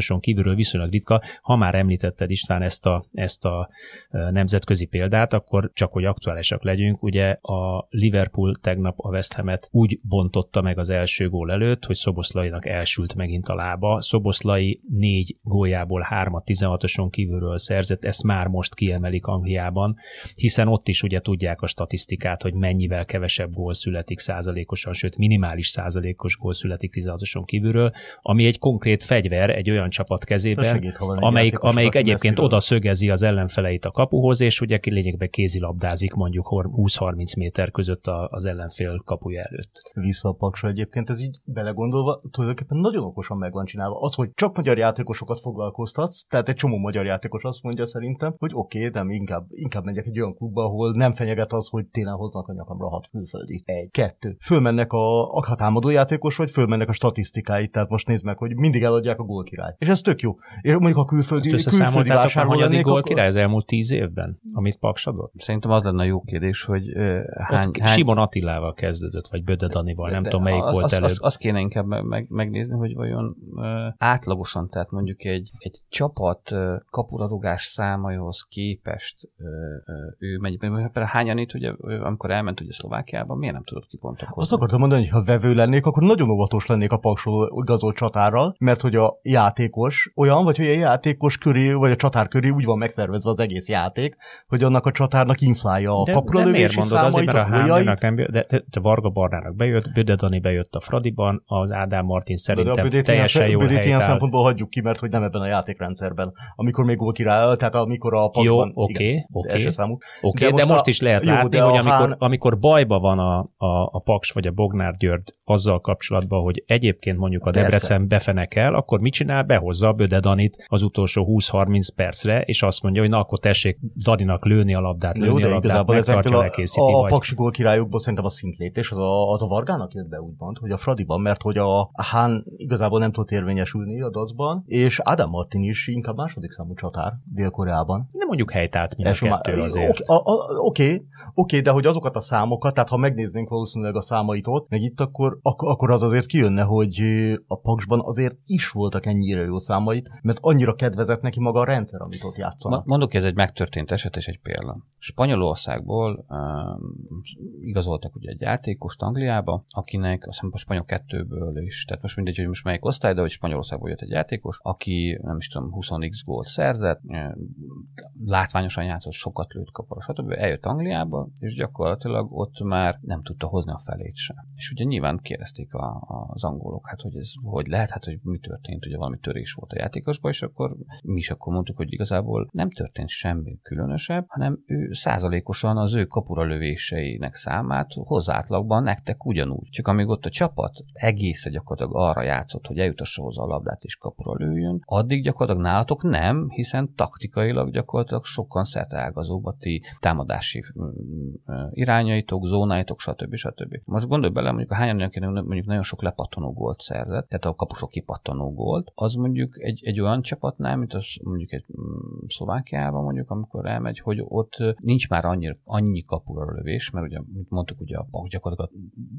16-oson kívülről viszonylag ritka. Ha már említetted István ezt a, ezt a nemzetközi példát, akkor csak hogy aktuálisak legyünk, ugye a Liverpool tegnap a West Ham-et úgy bontotta meg az első gól előtt, hogy Szoboszlainak elsült megint a lába. Szoboszlai négy góljából hármat 16-oson kívülről szerzett, ezt már most kiemelik Angliában, hiszen ott is ugye tudják a statisztikát, hogy mennyivel kevesebb gól születik százalékosan, sőt minimális százalékos gól születik 16-oson kívülről, ami egy konkrét fegyver egy olyan csapat kezében, Segít, amelyik, amelyik egyébként messziről- oda szögezi az ellenfeleit a kapuhoz, és ugye lényegben kézilabdázik mondjuk hor- 20-30 méter között az ellenfél kapuja előtt. vissza a paksra egyébként, ez így belegondolva tulajdonképpen nagyon okosan meg van csinálva. Az, hogy csak magyar játékosokat foglalkoztatsz, tehát egy csomó magyar játékos azt mondja szerintem, hogy oké, okay, de inkább, inkább megyek egy olyan klubba, ahol nem fenyeget az, hogy télen hoznak a nyakamra hat külföldi. Egy, kettő. Fölmennek a, a támadó játékos, vagy fölmennek a statisztikái, tehát most nézd meg, hogy mindig eladják a gólkirály. És ez tök jó. Én mondjuk a külföldi, Ezt külföldi vásárló hanyadik lennék, gól akkor- király az elmúlt tíz évben, amit Paks adott? Szerintem az lenne a jó kérdés, hogy ö, hány, Ott hány, Simon Attilával kezdődött, vagy Böde Danival, nem de tudom melyik az, volt az, előbb. Az, azt kéne inkább meg, meg, megnézni, hogy vajon ö, átlagosan, tehát mondjuk egy, egy csapat ö, kapurarugás számaihoz képest ö, ő mennyi, például hányan itt, ugye, amikor elment ugye Szlovákiába, miért nem tudott kipontokozni? Azt akartam mondani, hogy ha vevő lennék, akkor nagyon óvatos lennék a paksról igazolt csatárral, mert hogy a játékos olyan, vagy hogy a játékos köré, vagy a csatár köré úgy van megszervezve az egész játék, hogy annak a csatárnak inflálja a? Azért, számait, mert a a nem bejött, de, de, de Varga Barnának bejött, Böde Dani bejött a Fradiban, az Ádám Martin De, de a szerintem Bödét ilyen, teljesen szem- jól Bödét ilyen szempontból hagyjuk ki, mert hogy nem ebben a játékrendszerben. Amikor még gól király, tehát amikor a pakban, Jó, oké, oké. számú. Oké, De de, most a- is lehet jó, látni, hogy amikor, Hán- amikor bajba van a, a, a Paks vagy a Bognár György azzal kapcsolatban, hogy egyébként mondjuk a. Debrecen befenekel, akkor mit csinál? Behozza a Böde Danit az utolsó 20-30 percre, és azt mondja, hogy na akkor tessék Daninak lőni a labdát, Jó, lőni de a labdát, igazából megtartja, a, lekészíti, a, a vagy... paksi gól királyokból szerintem a szintlépés az a, az a Vargának jött be úgymond, hogy a Fradiban, mert hogy a, Hán igazából nem tudott érvényesülni a dacban, és Ádám Martin is inkább második számú csatár Dél-Koreában. Nem mondjuk helytált mind a kettő azért. Oké, oké, de hogy azokat a számokat, tehát ha megnéznénk valószínűleg a számait ott, meg itt, akkor, ak- akkor az azért kijönne, hogy a Paksban azért is voltak ennyire jó számait, mert annyira kedvezett neki maga a rendszer, amit ott játszanak. Mondok, ez egy megtörtént eset és egy példa. Spanyolországból um, igazoltak ugye egy játékost Angliába, akinek azt hiszem a spanyol kettőből is, tehát most mindegy, hogy most melyik osztály, de hogy Spanyolországból jött egy játékos, aki nem is tudom, 20x gólt szerzett, eh, látványosan játszott, sokat lőtt kapara, stb. Eljött Angliába, és gyakorlatilag ott már nem tudta hozni a felét sem. És ugye nyilván kérdezték a, az angolok, hát hogy ez hogy lehet, hát hogy mi történt, ugye valami törés volt a játékosban, és akkor mi is akkor mondtuk, hogy igazából nem történt semmi különösebb, hanem ő százalékosan az ő kapura lövéseinek számát hozzátlagban nektek ugyanúgy. Csak amíg ott a csapat egészen gyakorlatilag arra játszott, hogy eljutassa hozzá a labdát és kapura lőjön, addig gyakorlatilag nálatok nem, hiszen taktikailag gyakorlatilag sokkal szerteágazóbb a ti támadási mm, mm, irányaitok, zónáitok, stb. stb. Most gondolj bele, mondjuk a hányan mondjuk nagyon sok lepattanó gólt szerzett, tehát a kapusok kipattanó gólt, az mondjuk egy, egy olyan csapatnál, mint az mondjuk egy mm, Szlovákiában mondjuk, amikor elmegy, hogy ott nincs már annyi, annyi kapura lövés, mert ugye, mint mondtuk, ugye a Paks gyakorlatilag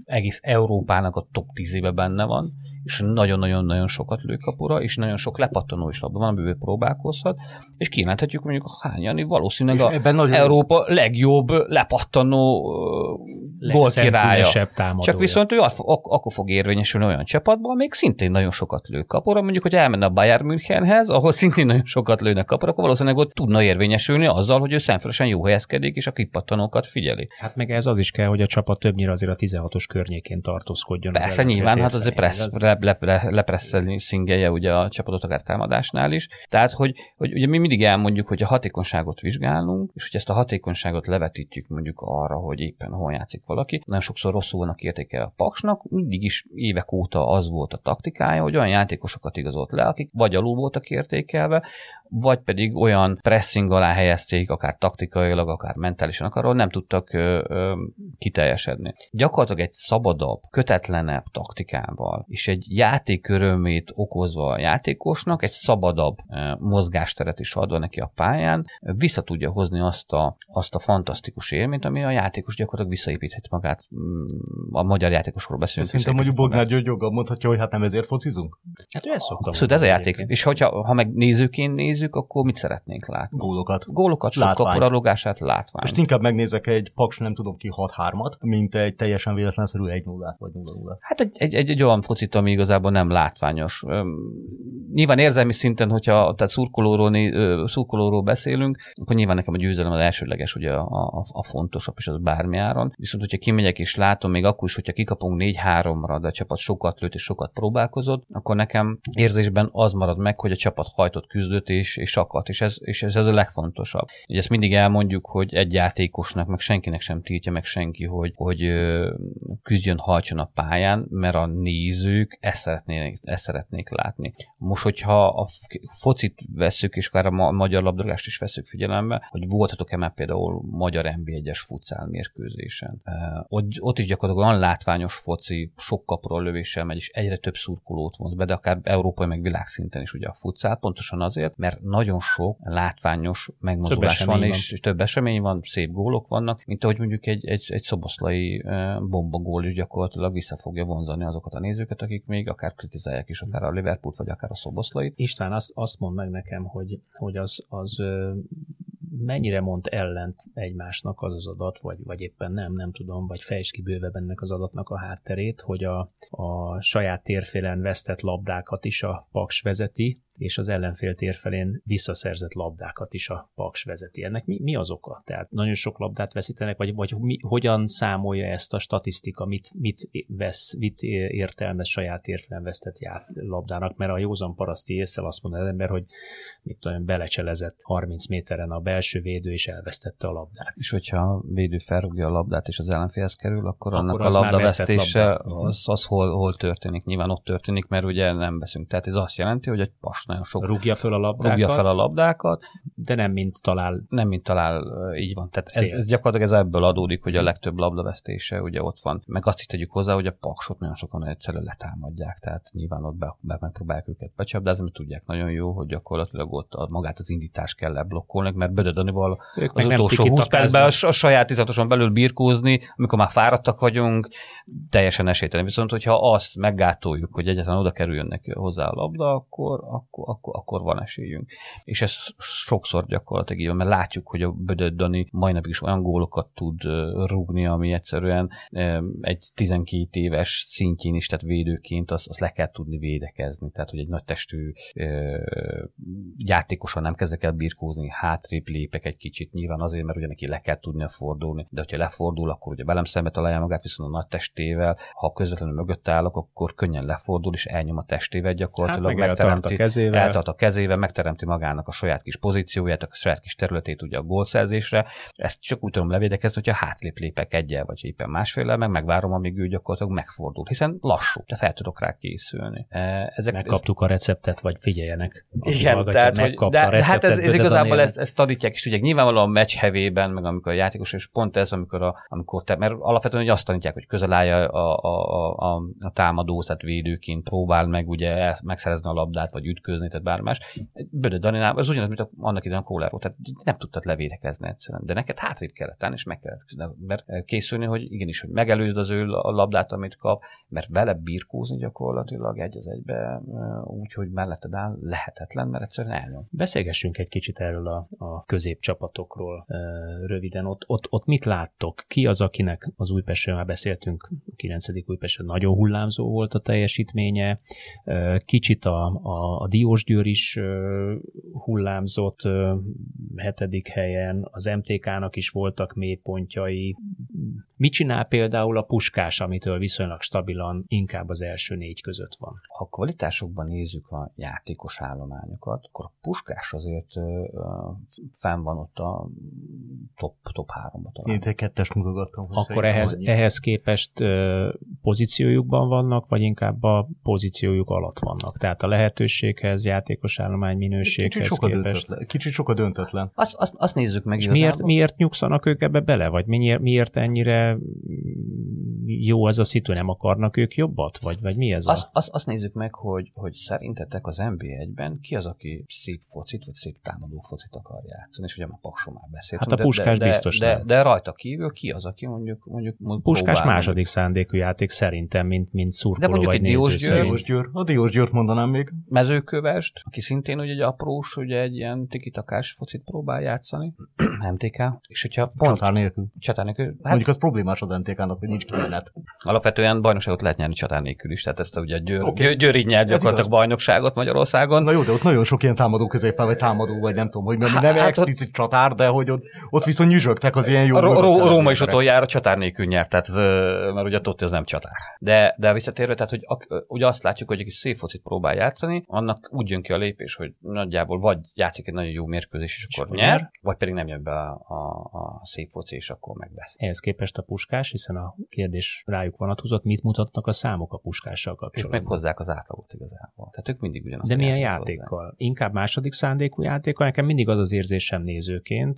egész Európának a top 10 éve benne van, és nagyon-nagyon-nagyon sokat lő kapura, és nagyon sok lepattanó is labda van, amiből próbálkozhat, és kijelenthetjük mondjuk hányan, valószínűleg a ebben nagyon... Európa legjobb lepattanó gólkirálya. Csak viszont ő ak- akkor fog érvényesülni olyan csapatban, még szintén nagyon sokat lő kapura, mondjuk, hogy elmenne a Bayern Münchenhez, ahol szintén nagyon sokat lőnek kapura, akkor valószínűleg ott tudna érvényesülni azzal, hogy ő szemfelesen jó helyezkedik, és a kipattanókat figyeli. Hát meg ez az is kell, hogy a csapat többnyire azért a 16-os környékén tartózkodjon. Persze, nyilván, hát azért pressz, le, le, lepresszelni szingelje ugye a csapatot akár támadásnál is. Tehát, hogy, hogy ugye mi mindig elmondjuk, hogy a hatékonyságot vizsgálunk, és hogy ezt a hatékonyságot levetítjük mondjuk arra, hogy éppen hol játszik valaki. Nagyon sokszor rosszul vannak értéke a paksnak, mindig is évek óta az volt a taktikája, hogy olyan játékosokat igazolt le, akik vagy alul voltak értékelve, vagy pedig olyan pressing alá helyezték, akár taktikailag, akár mentálisan, akár nem tudtak ö, ö, kiteljesedni. Gyakorlatilag egy szabadabb, kötetlenebb taktikával, és egy játék örömét okozva a játékosnak, egy szabadabb ö, mozgásteret is adva neki a pályán, vissza tudja hozni azt a, azt a fantasztikus élményt, ami a játékos gyakorlatilag visszaépíthet magát. Mm, a magyar játékosról beszélünk. Szerintem mondjuk Bognár György joga mondhatja, hogy hát nem ezért focizunk. Hát ő ezt szokta. Abszolút ez a játék. És hogyha, ha meg nézőként néz, nézzük, akkor mit szeretnénk látni? Gólokat. Gólokat, sok kaporalogását, látvány. Most inkább megnézek egy Paks, nem tudom ki 6-3-at, mint egy teljesen véletlenszerű 1 0 vagy 0 0 Hát egy, egy, egy, egy olyan focit, ami igazából nem látványos. Nyilván érzelmi szinten, hogyha tehát szurkolóról, szurkolóról beszélünk, akkor nyilván nekem a győzelem az elsődleges, ugye a, a, a fontosabb, és az bármi áron. Viszont, hogyha kimegyek és látom, még akkor is, hogyha kikapunk 4-3-ra, de a csapat sokat lőtt és sokat próbálkozott, akkor nekem érzésben az marad meg, hogy a csapat hajtott küzdött és és, és akadt, és ez, és ez, ez a legfontosabb. Ugye ezt mindig elmondjuk, hogy egy játékosnak, meg senkinek sem tiltja meg senki, hogy, hogy küzdjön, haltson a pályán, mert a nézők ezt szeretnék, ezt szeretnék látni. Most, hogyha a focit veszük, és akár a magyar labdarúgást is veszük figyelembe, hogy voltatok-e már például magyar NB1-es futszál mérkőzésen. Ott, is gyakorlatilag olyan látványos foci, sok kapról lövéssel megy, és egyre több szurkolót vont be, de akár európai meg világszinten is ugye a futszál, pontosan azért, mert nagyon sok látványos megmozdulás van, és, és több esemény van, szép gólok vannak, mint ahogy mondjuk egy, egy, egy szoboszlai bombagól is gyakorlatilag vissza fogja vonzani azokat a nézőket, akik még akár kritizálják is, akár a Liverpool vagy akár a szoboszlait. István, azt, azt mond meg nekem, hogy, hogy az, az mennyire mond ellent egymásnak az az adat, vagy, vagy éppen nem, nem tudom, vagy fejtsd ki bővebb ennek az adatnak a hátterét, hogy a, a saját térfélen vesztett labdákat is a Paks vezeti, és az ellenfél térfelén visszaszerzett labdákat is a Paks vezeti. Ennek mi, mi az oka? Tehát nagyon sok labdát veszítenek, vagy, vagy mi, hogyan számolja ezt a statisztika, mit, mit vesz, mit értelmez saját térfelén vesztett ját labdának, mert a józan paraszti észre azt mondja az ember, hogy mit tudom, belecselezett 30 méteren a belső védő, és elvesztette a labdát. És hogyha a védő felrúgja a labdát, és az ellenfélhez kerül, akkor, akkor annak a labda vesztése, az, az hol, hol történik? Nyilván ott történik, mert ugye nem veszünk. Tehát ez azt jelenti, hogy egy pas nagyon sok. Rúgja fel a labdákat. Rúgja fel a labdákat. De nem mint talál. Nem mint talál, így van. Tehát ez, ez, gyakorlatilag ez ebből adódik, hogy a legtöbb labdavesztése ugye ott van. Meg azt is tegyük hozzá, hogy a paksot nagyon sokan egyszerűen letámadják, tehát nyilván ott be, be megpróbálják őket becsapdázni, mert tudják nagyon jó, hogy gyakorlatilag ott a, magát az indítást kell leblokkolni, mert Bödödanival az utolsó 20 percben a, a saját izatoson belül birkózni, amikor már fáradtak vagyunk, teljesen esélytelen. Viszont, hogyha azt meggátoljuk, hogy egyáltalán oda kerüljön neki hozzá a labda, akkor, akkor, akkor, akkor van esélyünk. És ez sokszor gyakorlatilag így mert látjuk, hogy a Bödött Dani majdnem is olyan gólokat tud rúgni, ami egyszerűen egy 12 éves szintjén is, tehát védőként azt, azt le kell tudni védekezni. Tehát, hogy egy nagy testű játékosan nem kezdek el birkózni, hátrébb lépek egy kicsit, nyilván azért, mert ugye neki le kell tudnia fordulni, de hogyha lefordul, akkor ugye velem szembe találja magát, viszont a nagy testével, ha közvetlenül mögött állok, akkor könnyen lefordul, és elnyom a testével gyakorlatilag, hát megteremti, a kezével. eltart a kezével, megteremti magának a saját kis pozícióját, a saját kis területét ugye a gólszerzésre. Ezt csak úgy tudom levédekezni, hogyha hátlép lépek egyel, vagy éppen másféle, meg megvárom, amíg ő gyakorlatilag megfordul, hiszen lassú, de fel tudok rá készülni. E, ezek, Megkaptuk a receptet, vagy figyeljenek. Igen, tehát, hogy, de, de, hát ez, ez igazából ezt, ezt tanítják, és ugye nyilvánvalóan a meccs hevében, meg amikor a játékos, és pont ez, amikor, a, amikor te, mert alapvetően hogy azt tanítják, hogy közel állja a, a, a, a, támadó, tehát védőként próbál meg ugye megszerezni a labdát, vagy ütközni főzni, tehát bármi más. Bödö Daninál, ez ugyanaz, mint a, annak idején a kóláról, tehát nem tudtad levédekezni egyszerűen. De neked hátrébb kellett állni, és meg kellett mert készülni, hogy igenis, hogy megelőzd az ő a labdát, amit kap, mert vele birkózni gyakorlatilag egy az egybe, úgy, hogy melletted áll, lehetetlen, mert egyszerűen elnyom. Beszélgessünk egy kicsit erről a, a középcsapatokról röviden. Ott, ott, ott mit láttok? Ki az, akinek az Újpestről már beszéltünk, a 9. Újpestről nagyon hullámzó volt a teljesítménye, kicsit a, a, a Diós Győr is hullámzott hetedik helyen, az MTK-nak is voltak mélypontjai. Mit csinál például a puskás, amitől viszonylag stabilan inkább az első négy között van? Ha kvalitásokban nézzük a játékos állományokat, akkor a puskás azért fenn van ott a top, top háromba talán. Én egy kettes mutogattam. Akkor ehhez, ehhez képest pozíciójukban vannak, vagy inkább a pozíciójuk alatt vannak? Tehát a lehetőséghez, játékos állomány minőséghez kicsit képest. Döntetlen. Kicsit sokat döntetlen. Azt, azt, azt nézzük meg. És miért, miért nyugszanak ők ebbe bele? Vagy miért, miért ennyire jó ez a szitu, nem akarnak ők jobbat? Vagy, vagy mi ez azt, a... Azt, azt nézzük meg, hogy, hogy szerintetek az NB1-ben ki az, aki szép focit, vagy szép támadó focit akar játszani, és ugye már Pakson már beszélt. Hát a Puskás de, biztos de, de, de, rajta kívül ki az, aki mondjuk, mondjuk, mondjuk Puskás próbál, második szándékú játék szerintem, mint, mint szurkoló de vagy néző Diós Győr, a Diós Győrt mondanám még. Mezőkövest, aki szintén ugye egy aprós, ugye egy ilyen tikitakás focit próbál játszani, MTK, és hogyha pont... Csatár nélkül. Csatár nélkül. Hát, Mondjuk az problémás az MTK-nak, hogy nincs kimenet. Alapvetően bajnokságot lehet nyerni csatár nélkül is, tehát ezt ugye Győr, okay. Győr így nyert gyakorlatilag bajnokságot Magyarországon. Na jó, de ott nagyon sok ilyen támadó középen, vagy támadó, vagy nem tudom, hogy nem, nem hát explicit ott... csatár, de hogy ott, ott viszont nyüzsögtek az ilyen jó. A Ró- Róma is utoljára csatár nélkül nyert, tehát, mert ugye ott ez nem csatár. De, de visszatérve, tehát hogy ugye azt látjuk, hogy egy szép focit próbál játszani, annak úgy jön ki a lépés, hogy nagyjából vagy játszik egy nagyon jó mérkőzés, és akkor nyer, nyer, vagy pedig nem jön be a, a, a szép foci, és akkor megvesz. Ehhez képest a puskás, hiszen a kérdés rájuk vonatkozott, mit mutatnak a számok a puskással kapcsolatban? Ők meghozzák az átlagot igazából. Tehát ők mindig ugyanazt De milyen játékkal? Hozzá. Inkább második szándékú játékkal? Nekem mindig az az érzésem nézőként,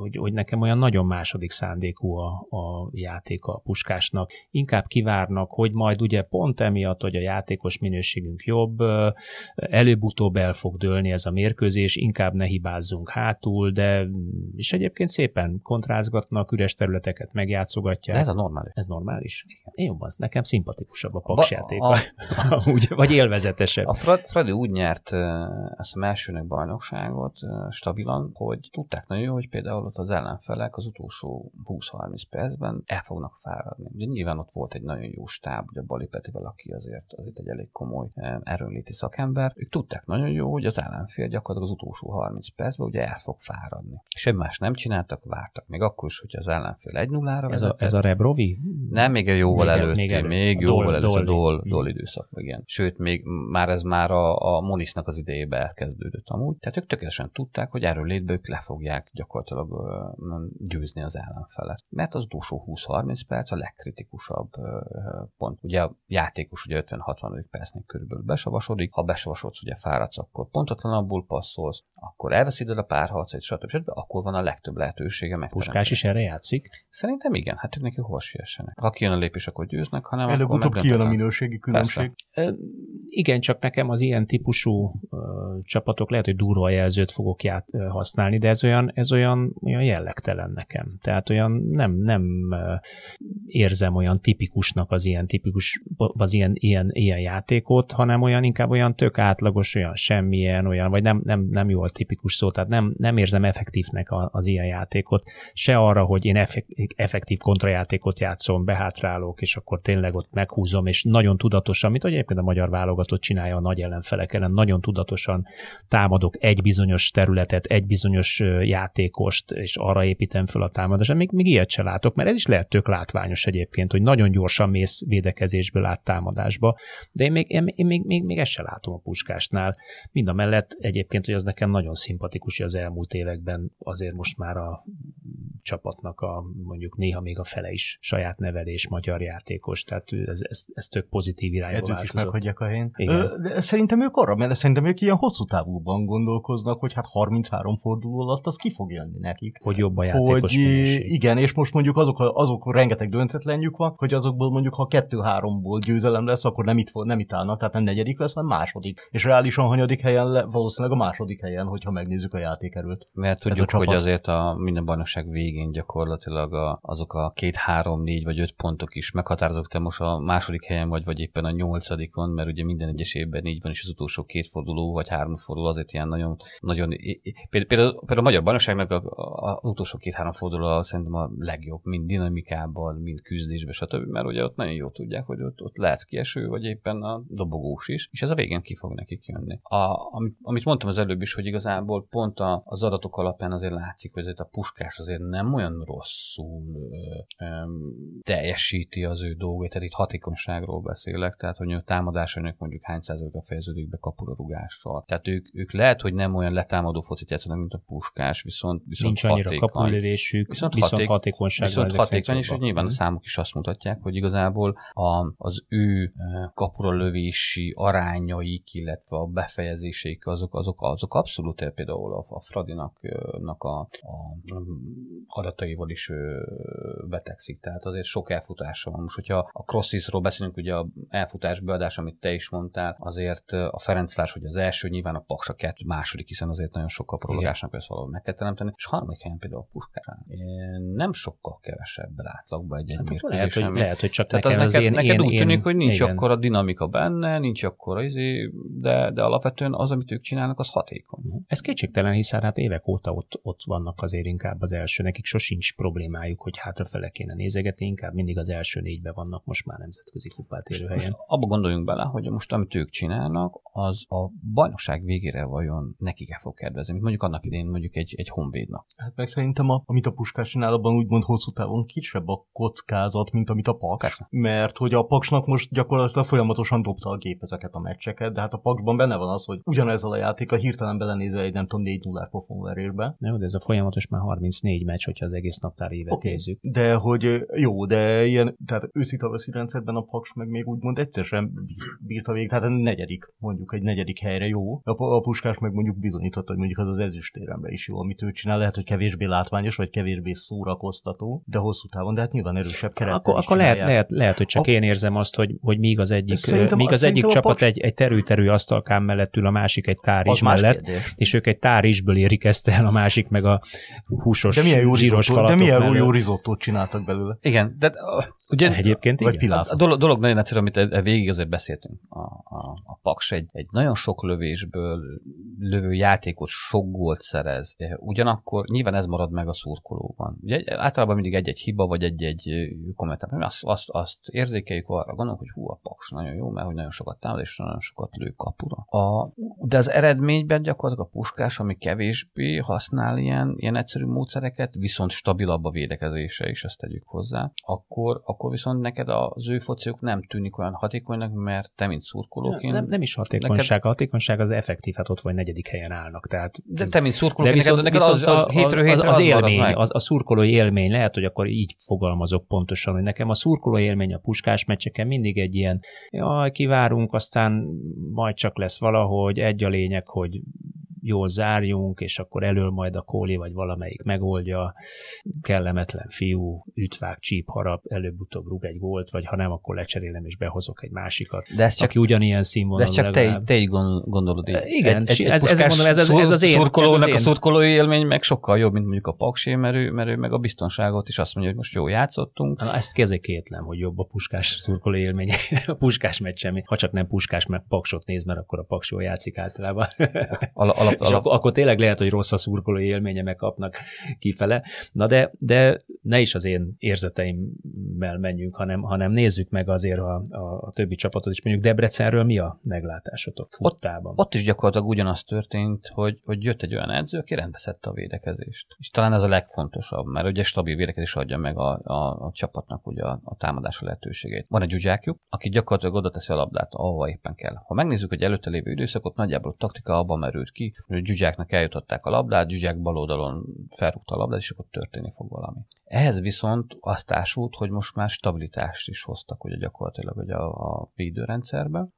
hogy, hogy nekem olyan nagyon második szándékú a, a játék a puskásnak. Inkább kivárnak, hogy majd ugye pont emiatt, hogy a játékos minőségünk jobb, előbb-utóbb el fog dőlni ez a mérkőzés, inkább ne hibázzunk hátul, de és egyébként szépen kontrázgatnak, üres területeket megjátszogatják. De ez a normális. Ez normális? Én jobb az, nekem szimpatikusabb a paksjáték, a, a, vagy élvezetesebb. A Fradi úgy nyert ezt a elsőnek bajnokságot stabilan, hogy tudták nagyon jó, hogy például ott az ellenfelek az utolsó 20-30 percben el fognak fáradni. Ugye nyilván ott volt egy nagyon jó stáb, ugye Bali Petivel, aki azért, azért egy elég komoly eh, erőnléti szakember. Ők tudták nagyon jó, hogy az ellenfél gyakorlatilag az utolsó 30 percben ugye el fog fáradni. Semmi más nem csináltak, vártak. Még akkor is, hogy az ellenfél 1 0 ra ez, a, ez a Rebrovi? Nem, még a jóval még előtt. Még, elő, még jóval előtt a Dol, Dol időszak, igen. Sőt, még már ez már a, a Monisnak az idejébe elkezdődött amúgy. Tehát ők tökéletesen tudták, hogy erről létbe ők le fogják gyakorlatilag győzni az ellenfelet. Mert az utolsó 20-30 perc a legkritikusabb pont. Ugye a játékos ugye 50-60 percnél körülbelül besavasodik, ha besavasodsz, ugye fáradsz, akkor pontotlanabbul passzolsz, akkor elveszíted a párharcait, stb. stb. akkor van a legtöbb lehetősége meg. Puskás is erre játszik? Szerintem igen, hát ők neki hol siessenek. Ha kijön a lépés, akkor győznek, hanem Előbb-utóbb kijön a minőségi különbség. Persze. Igen, csak nekem az ilyen típusú uh, csapatok lehet, hogy durva jelzőt fogok ját, uh, használni, de ez olyan, ez olyan, olyan jellegtelen nekem. Tehát olyan nem, nem érzem olyan tipikusnak az ilyen tipikus, az ilyen, ilyen, ilyen játékot, hanem olyan inkább olyan tök átlagos, olyan semmilyen, olyan, vagy nem, nem, nem jó a tipikus szó, tehát nem, nem érzem effektívnek az ilyen játékot, se arra, hogy én effektív kontrajátékot játszom, behátrálok, és akkor tényleg ott meghúzom, és nagyon tudatosan, mint hogy egyébként a magyar válogatott csinálja a nagy ellenfelek ellen. Nagyon tudatosan támadok egy bizonyos területet, egy bizonyos játékost, és arra építem fel a támadást. Még, még ilyet se látok, mert ez is lehet tök látványos egyébként, hogy nagyon gyorsan mész védekezésből át támadásba, de én még, én, én még, még, még ezt se látom a puskásnál. Mind a mellett egyébként, hogy az nekem nagyon szimpatikus, hogy az elmúlt években azért most már a csapatnak a mondjuk néha még a fele is saját nevelés magyar játékos, tehát ez, ez, ez tök pozitív irányba változott. is meghagyják a helyén. De szerintem ők arra, mert szerintem ők ilyen hosszú távúban gondolkoznak, hogy hát 33 forduló alatt az ki fog jönni nekik. Hogy jobb a játékos hogy, minőség. Igen, és most mondjuk azok, azok rengeteg döntetlenjük van, hogy azokból mondjuk, ha kettő-háromból győzelem lesz, akkor nem itt, nem itt állnak, tehát nem negyedik lesz, hanem második. És reálisan hanyadik helyen, le, valószínűleg a második helyen, hogyha megnézzük a játékerőt. Mert tudjuk, hogy azért a minden bajnokság végén gyakorlatilag a, azok a két, három, négy vagy öt pontok is meghatározok, te most a második helyen vagy, vagy éppen a nyolcadikon, mert ugye minden egyes évben így van, és az utolsó két forduló vagy három forduló azért ilyen nagyon, nagyon például, például, a magyar bajnokságnak az utolsó két-három forduló szerintem a legjobb, mind dinamikában, mind küzdésben, stb. Mert ugye ott nagyon jól tudják, hogy ott, ott lehet kieső, vagy éppen a dobogós is, és ez a végén ki fog nekik jönni. A, amit, amit mondtam az előbb is, hogy igazából pont a, az adatok alapján azért látszik, hogy azért a puskás azért nem olyan rosszul ö, ö, teljesíti az ő dolgait, tehát itt hatékonyságról beszélek, tehát hogy a támadásainak mondjuk hány százaléka fejeződik be kapura rugással. Tehát ők, ők lehet, hogy nem olyan letámadó focit játszanak, mint a puskás, viszont, viszont Nincs annyira kapulövésük, viszont, viszont haték, hatékonyság. Viszont hatékony, és hogy nyilván a számok is azt mutatják, hogy igazából a, az ő kapura lövési arányaik, illetve a befejezéseik azok, azok, azok abszolút például a, a Fradinak a, a adataival is betegszik. Tehát azért sok elfutása van. Most, hogyha a Crossisról beszélünk, ugye a elfutás beadás, amit te is mondtál, azért a Ferencváros, hogy az első, nyilván a Paksa kettő, második, hiszen azért nagyon sokkal prologásnak ezt valahol meg kell teremteni, és harmadik helyen például a. Nem sokkal kevesebb átlagban egy hát, lehet, hogy, lehet, hogy csak Tehát nekem az, neked, én, neked én, úgy tűnik, én, hogy nincs igen. akkor a dinamika benne, nincs akkor az izé, de, de alapvetően az, amit ők csinálnak, az hatékony. Ez kétségtelen, hiszen hát évek óta ott, ott vannak azért inkább az első, nekik sosincs problémájuk, hogy hátrafele kéne nézegetni, inkább mindig az első négybe vannak most már nemzetközi kupát érő helyen. Abba gondoljunk bele, hogy most amit ők csinálnak, az a bajnokság végére vajon nekik fog kedvezni, mint mondjuk annak idén mondjuk egy, egy honvédnak. Hát meg szerintem, a, amit a puskás csinál, abban úgymond hosszú távon kisebb a kockázat, mint amit a paks. Mert hogy a paksnak most gyakorlatilag folyamatosan dobta a gép ezeket a meccseket, de hát a paksban benne van az, hogy ugyanezzel a játék a hirtelen belenézel egy nem tudom 4 0 pofonverésbe. Jó, de ez a folyamatos már 34 meccs, hogyha az egész naptár évet okay. nézzük. De hogy jó, de ilyen, tehát őszi tavaszi rendszerben a paks meg még úgymond egyszer sem bírta végig, tehát a negyedik, mondjuk egy negyedik helyre jó. A, a puskás meg mondjuk bizonyított, hogy mondjuk az az ezüstérembe is jó, amit ő csinál. Lehet, hogy kevésbé látványos, vagy kevésbé szórakoztató, de hosszú távon, de hát nyilván erősebb keret. Akkor, akkor lehet, lehet, lehet, hogy csak a... én érzem azt, hogy, hogy míg az egyik, míg az egyik csapat paks... egy, egy terű-terű asztalkám mellett ül, a másik egy tárizs mellett, kérdés. és ők egy tárizsből érik ezt el, a másik meg a húsos, de milyen jó zsíros risotto, De milyen mellett. jó rizottót csináltak belőle. Igen, de ugye egyébként vagy igen. A dolog, dolog nagyon egyszerű, amit e, végig azért beszéltünk. A, a, a Paks egy, egy nagyon sok lövésből lövő játékot sok gólt szerez. Ugyanakkor nyilván ez marad meg a szurkolóban. Ugye általában mindig egy-egy hiba, vagy egy-egy kommentár. Azt, azt, azt érzékeljük arra, gondolom, hogy hú, a Paks nagyon jó, mert hogy nagyon sokat támad, és nagyon sokat lő kapura. A, de az eredményben gyakorlatilag a puskás, ami kevésbé használ ilyen, ilyen egyszerű módszereket, viszont stabilabb a védekezése is, ezt tegyük hozzá, akkor, akkor viszont neked az ő fociuk nem tűnik olyan hatékonynak, mert te, mint szurkolóként... Nem, nem is hatékonyság, neked... a hatékonyság az effektív, hát ott vagy negyedik helyen állnak. Tehát, de te, mint szurkolóként, de viszont, neked, neked az, az, az, hétről hétre az, az, az élmény, az, a szurkolói élmény, lehet, hogy akkor így fogalmazok pontosan, hogy nekem a szurkolói élmény a puskás meccseken mindig egy ilyen, jaj, kivárunk, aztán majd csak lesz valahogy, egy a lényeg, hogy jól zárjunk, és akkor elől majd a kóli, vagy valamelyik megoldja, kellemetlen fiú, ütvág, csíp, harap, előbb-utóbb rúg egy gólt, vagy ha nem, akkor lecserélem és behozok egy másikat, de ez csak, aki ugyanilyen színvonalon. De ez csak te, te így gondolod. Így. Igen, egy, egy, ez, ez, mondom, ez, ez, ez az én. Szurkolónak ez az én. a szurkolói élmény meg sokkal jobb, mint mondjuk a paksé, mert ő, mert ő meg a biztonságot is azt mondja, hogy most jó játszottunk. Na, ezt kezé kétlem, hogy jobb a puskás szurkolói élmény, a puskás meccs Ha csak nem puskás, mert paksot néz, mert akkor a paks jól játszik általában. Al- alap, és akkor, akkor tényleg lehet, hogy rossz a szurkolói élménye megkapnak kifele. Na de, de ne is az én érzeteimmel menjünk, hanem, hanem nézzük meg azért a, a, a többi csapatot, és mondjuk Debrecenről mi a meglátásotok futtában? Ott, ott is gyakorlatilag ugyanaz történt, hogy, hogy jött egy olyan edző, aki rendbeszedte a védekezést. És talán ez a legfontosabb, mert ugye stabil védekezés adja meg a, a, a csapatnak ugye a, a támadás lehetőségét. Van egy Zsuzsákjuk, aki gyakorlatilag oda teszi a labdát, ahova éppen kell. Ha megnézzük, hogy előtte lévő időszakot, nagyjából a taktika abban merült ki, Gyugyáknak eljutották a labdát, Gyugyák bal oldalon felrúgta a labdát, és akkor történni fog valami. Ehhez viszont azt társult, hogy most már stabilitást is hoztak ugye gyakorlatilag ugye a, a védőrendszerbe.